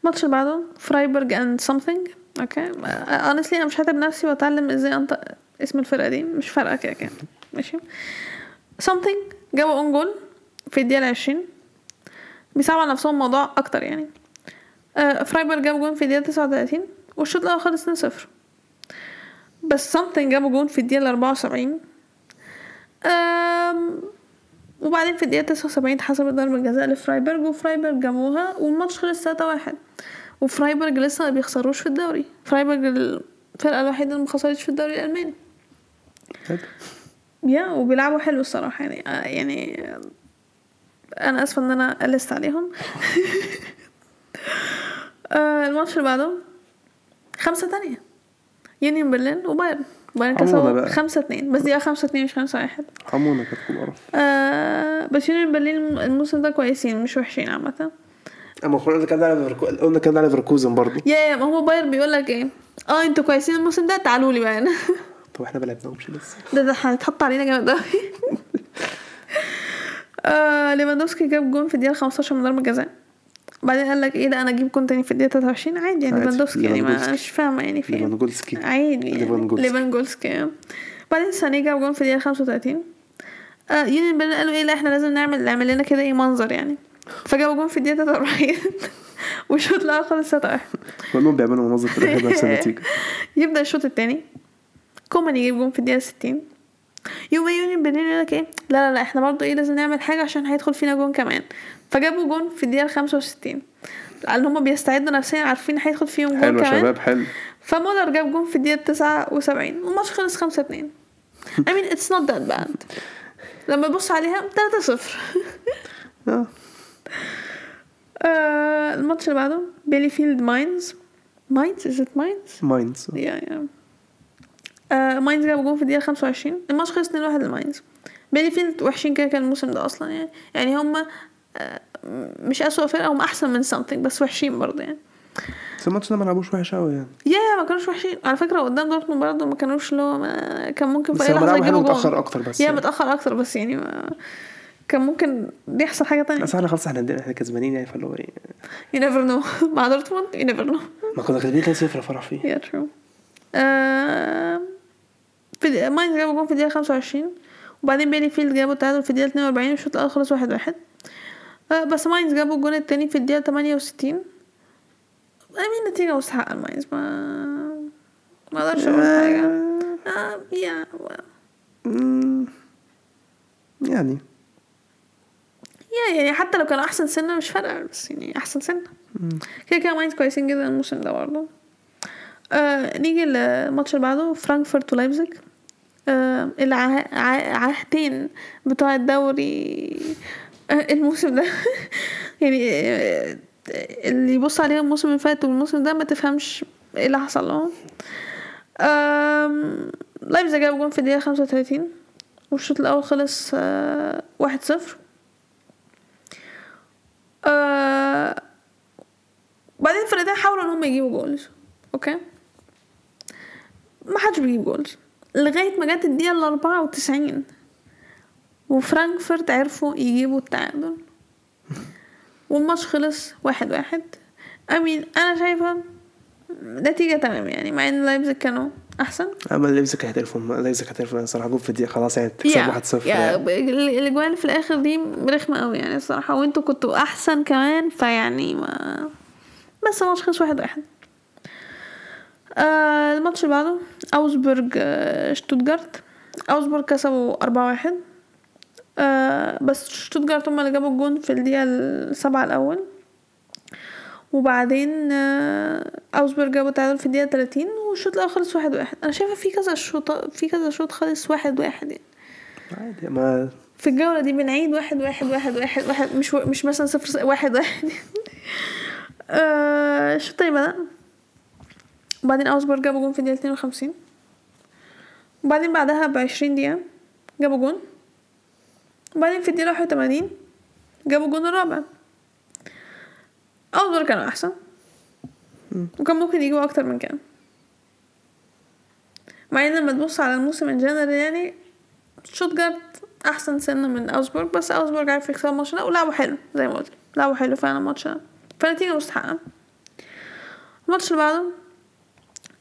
الماتش اللي بعده فرايبرج and something. okay. honestly أنا مش هتعب نفسي وأتعلم إزاي أنطق اسم الفرقة دي. مش فارقة كده كده. ماشي. Something جابوا own goal في الدقيقة العشرين. بيصعبوا على نفسهم الموضوع أكتر يعني. فرايبرج جابوا جون في الدقيقة 39 والشوط الأول خلص 2-0 بس something جابوا جون في الدقيقة 74 آم، وبعدين في الدقيقة 79 اتحسبت ضربة جزاء لفرايبرج وفرايبرج جابوها والماتش خلص 3 واحد. وفرايبرج لسه ما بيخسروش في الدوري. فرايبرج الفرقة الوحيدة اللي ما خسرتش في الدوري الألماني. حلو. yeah وبيلعبوا حلو الصراحة يعني آه، يعني أنا آسفة إن أنا قلست عليهم. آه، الماتش اللي بعده خمسة تانية. يونيون برلين وبايرن. بايرن عموما كسبوا. خمسة اتنين. بس دي خمسة اتنين مش خمسة واحد. حمونا كانت كل قرف آه بس يونيون برلين الموسم ده كويسين مش وحشين عامة. اما قلنا كده على ليفركو- قلنا كده على ليفركوزن برضه. yeah ما هو بايرن بيقول لك إيه؟ آه أنتوا كويسين الموسم ده تعالوا لي بقى. طب إحنا ما لعبناهمش لسه. ده ده هيتحط علينا جامد قوي آه ليفاندوفسكي جاب جون في الدقيقة 15 من ضربة جزاء. بعدين قال لك إيه ده أنا أجيب جون تاني في الدقيقة 23 عادي يعني عادي. ليفاندوفسكي يعني ما ليفاندوفسكي. مش فاهمة يعني في إيه. ليفانجولسكي عادي يعني. ليفانجولسكي. ليفانجولسكي بعدين ساني جاب جون في الدقيقة 35 آه يونيون برلين قالوا إيه لا إحنا لازم نعمل نعمل لنا كده إيه منظر يعني. فجابوا جون في الدقيقة 43 والشوط الأول خلص 3 1 كلهم بيعملوا مناظر في الآخر نفس النتيجة يبدأ الشوط التاني. كومان يجيب جون في الدقيقة 60 يوم يونيون برلين يقول لك إيه لا لا لا إحنا برضه إيه لازم نعمل حاجة عشان هيدخل فينا جون كمان. فجابوا جون في الدقيقة 65 لأن هما بيستعدوا نفسيا عارفين هيدخل فيهم جون حلو يا كمان. شباب حلو. فمولر جاب جون في الدقيقة 79 والماتش خلص 5 2 I mean it's not that bad. لما تبص عليها 3 0 آه. آه الماتش اللي بعده بيليفيلد ماينز ماينز is it ماينز؟ ماينز يا يا ماينز جاب جون في الدقيقة 25 الماتش خلص 2-1 لماينز. بيليفيلد وحشين كده كان الموسم ده أصلا يعني. يعني هما آه، مش أسوأ فرقة هم أحسن من something بس وحشين برضه يعني. بس الماتش ده ما لعبوش وحش قوي يعني. yeah ما كانوش وحشين. على فكرة قدام دورتموند برضه ما كانوش اللي هو كان ممكن في أي هم حلو يجيبوا جول متأخر أكتر بس yeah يعني. متأخر أكتر بس يعني ما كان ممكن يحصل حاجة تانية. بس إحنا خلاص إحنا إحنا كسبانين يعني فاللي هو إيه. You never know. مع دورتموند you never know. ما كنا كسبانين 3-0 فرح فيه. True. آه في ماينز جابوا جون في خمسة وعشرين وبعدين بيليفيلد جابوا التعادل في اتنين وأربعين والشوط الأول خلص واحد واحد. آه بس ماينز جابوا الجون التاني في الدقيقة تمانية وستين. I mean نتيجة مستحقة لماينز ما ما أقدرش أقول حاجة. آه. يا مم. يعني. yeah يعني حتى لو كانوا أحسن سنة مش فارقة بس يعني أحسن سنة. كده كده ماينز كويسين جدا الموسم ده برضه. آه نيجي للماتش اللي بعده فرانكفورت ولايبزيج. آه العهدين بتوع الدوري آه الموسم ده. يعني آه اللي يبص عليهم الموسم اللي فات والموسم ده ما تفهمش إيه اللي حصل لهم. لايبزيج جاب جون في الدقيقة خمسة وتلاتين والشوط الأول خلص آه، واحد صفر. آه، بعدين الفرقتين حاولوا إن هم يجيبوا goals okay؟ ما حدش بيجيب goals لغاية ما جت الدقيقة الأربعة وتسعين وفرانكفورت عرفوا يجيبوا التعادل. والماتش خلص واحد واحد. I mean أنا شايفة نتيجة تمام يعني مع إن لايبزيج كانوا أحسن؟ أما ليبزيج هيعترفوا ليبزيج هيعترفوا الصراحه جول في الدقيقة خلاص يعني تكسب 1-0 yeah يعني. الأجوان اللي في الآخر دي رخمة قوي يعني الصراحه وإنتوا كنتوا أحسن كمان فيعني ما بس الماتش خلص واحد واحد. آه الماتش اللي بعده اوزبورج آه شتوتجارت اوزبورج كسبوا أربعة واحد. آه بس شتوتجارت هما اللي جابوا الجون في الدقيقة السبعة الأول. وبعدين آه، اوزبورج جابوا تعادل في الدقيقة 30 والشوط الأول خلص واحد واحد. أنا شايفة في كذا شوط في كذا شوط خلص واحد واحد يعني. عادي ما في الجولة دي بنعيد واحد واحد واحد واحد واحد مش و... مش مثلا صفر واحد واحد. آه، الشوط التاني بدأ وبعدين أوزبورج جابوا جون في اتنين وخمسين. وبعدين بعدها بعشرين دقيقة جابوا جون. وبعدين في واحد وتمانين جابوا الجون الرابع. أوزبورج كانوا أحسن. وكان ممكن يجيبوا أكتر من كده. مع إن لما تبص على الموسم in general يعني شتوتجارت أحسن سنة من اوزبورج بس اوزبورج عارف يكسب الماتش ده ولعبوا حلو زي ما قلت. لعبوا حلو فعلا الماتش ده فنتيجه مستحقة. الماتش اللي بعده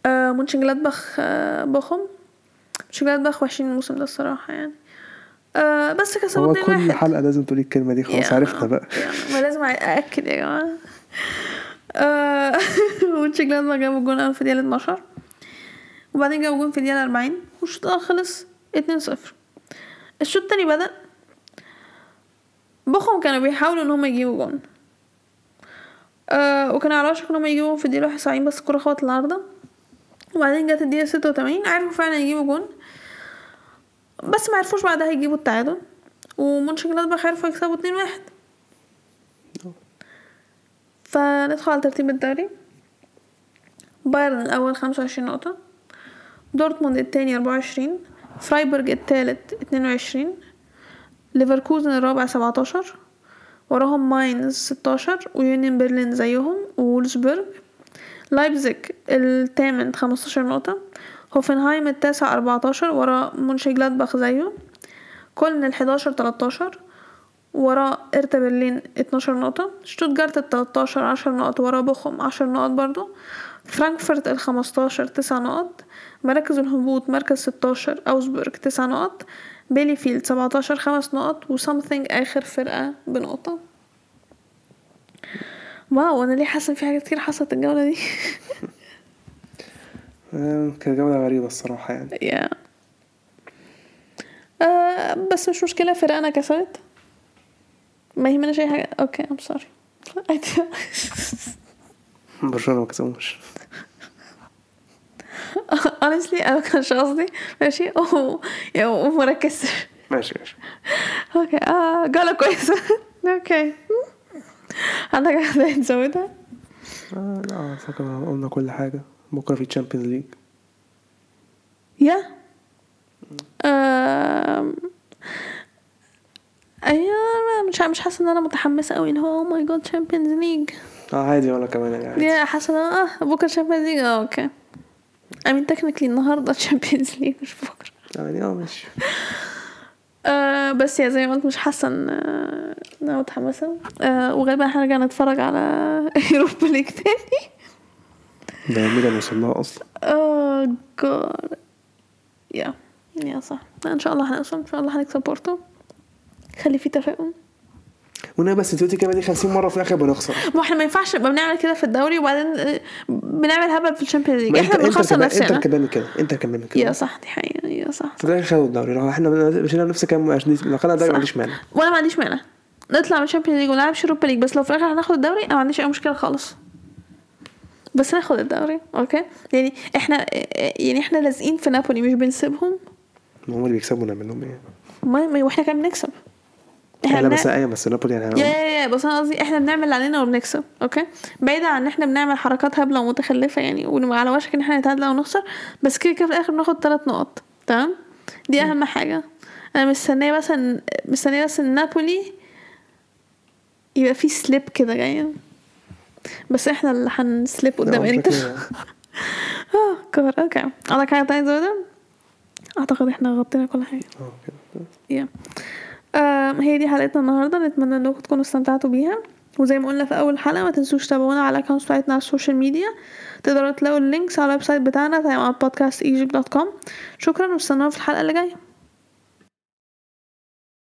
آه مونشنجلادباخ آه بوخم مونشنجلادباخ وحشين الموسم ده الصراحة يعني. آه بس كسبوا هو 2 كل واحد. حلقة لازم تقولي الكلمة دي خلاص عرفنا بقى. ما لازم أأكد يا جماعة. آه، مونشنجلادباخ جابوا الجون الأول في الدقيقة 12 وبعدين جابوا جون في الدقيقة 40 والشوط الأول خلص 2-0 الشوط التاني بدأ. بوخم كانوا بيحاولوا إن هما يجيبوا جون. آه وكانوا على وشك إن هما يجيبوا في الدقيقة 91 بس الكورة خبطت العارضة وبعدين جت الدقيقة 86 عرفوا فعلا يجيبوا جون. بس ما عرفوش بعدها يجيبوا التعادل. ومونشنجلادباخ عرفوا يكسبوا 2-1 فندخل على ترتيب الدوري. بايرن الأول خمسة وعشرين نقطة. دورتموند التاني أربعة وعشرين. فرايبورج التالت اتنين وعشرين. ليفركوزن الرابع سبعتاشر. وراهم ماينز ستاشر. ويونيون برلين زيهم. وولزبورج لايبزيج التامن خمستاشر نقطة. هوفنهايم التاسع أربعتاشر. ورا مونشنجلادباخ زيه كولن الحداشر تلاتاشر ورا هيرتا برلين 12 نقطة شتوتجارت ال 13 10 نقط ورا بوخم 10 نقط برضو فرانكفورت ال 15 9 نقط مراكز الهبوط مركز 16 أوزبورج 9 نقط بيليفيلد 17 5 نقط و something آخر فرقة بنقطة. wow أنا ليه حاسة في حاجات كتير حصلت الجولة دي؟ كانت جولة غريبة الصراحة يعني. yeah آه بس مش مشكلة فرقنا كسبت. ما يهمناش أي حاجة؟ okay I'm sorry. برشلونة ما كسبوش honestly أنا مكانش قصدي ماشي يعني ومركزتش ماشي ماشي. okay آه جولة كويسة okay. عندك حاجة تزودها؟ آه لا أعتقد قلنا كل حاجة. بكرة في Champions League yeah؟ مش مش حاسة إن أنا متحمسة قوي اللي هو oh my God Champions League آه عادي وأنا كمان يعني عادي. يا حاسة إن أنا- آه بكرة Champions League آه okay I mean technically النهارده Champions League مش بكرة. يعني آه ماشي. آه بس yeah زي ما قلت مش حاسة إن آه، إن أنا متحمسة. آه وغالبا هنرجع نتفرج على Europa League تاني. ده ميلان وصلناها أصلا. oh God yeah yeah صح. إن شاء الله هنوصل إن شاء الله هنكسب بورتو. خلي في تفاؤل. وأنا بس انت قلتي كده دي 50 مرة في الآخر بنخسر. ما إحنا ما ينفعش نبقى بنعمل كده في الدوري وبعدين آه، بنعمل هبل في ال Champions League. إحنا بنخسر كمان- انت نفسنا كمان كده انت كمان كده. yeah صح دي حقيقة yeah صح. في الآخر خدوا الدوري. لو إحنا مشينا نفس كام لو خدنا الدوري. ما عنديش مانع. وأنا ما عنديش مانع. نطلع من ال Champions League ونلعب Europa League. بس لو في الآخر هناخد الدوري أنا ما عنديش أي مشكلة خالص. بس ناخد الدوري okay؟ يعني إحنا يعني إحنا لازقين في نابولي مش بنسيبهم. ما هم اللي بيكسبوا نعمل لهم إيه ما ما- وإحنا كمان بنكسب. بنع- بس إيه بس نابولي يعني يا يا يا بس أنا قصدي إحنا بنعمل اللي علينا وبنكسب okay؟ بعيدا عن إن إحنا بنعمل حركات هبلة ومتخلفة يعني ونبقى على وشك إن إحنا نتعادل أو نخسر بس كده كده في الآخر بناخد ثلاث نقط تمام؟ دي أهم حاجة. أنا مستنية مثلا مستنية بس إن نابولي يبقى في sleep كده جاية بس إحنا اللي هن sleep قدام إنتر. آه cover okay. عندك حاجة تانية زودة؟ أعتقد إحنا غطينا كل حاجة. آه كده يا. هي دي حلقتنا النهارده. نتمنى إنكم تكونوا استمتعتوا بيها. وزي ما قلنا في أول حلقة ما تنسوش تتابعونا على ال account بتاعتنا على ال social media تقدروا تلاقوا ال links على ال website بتاعنا podcast egypt.com شكرا واستنونا في الحلقة اللي جاية.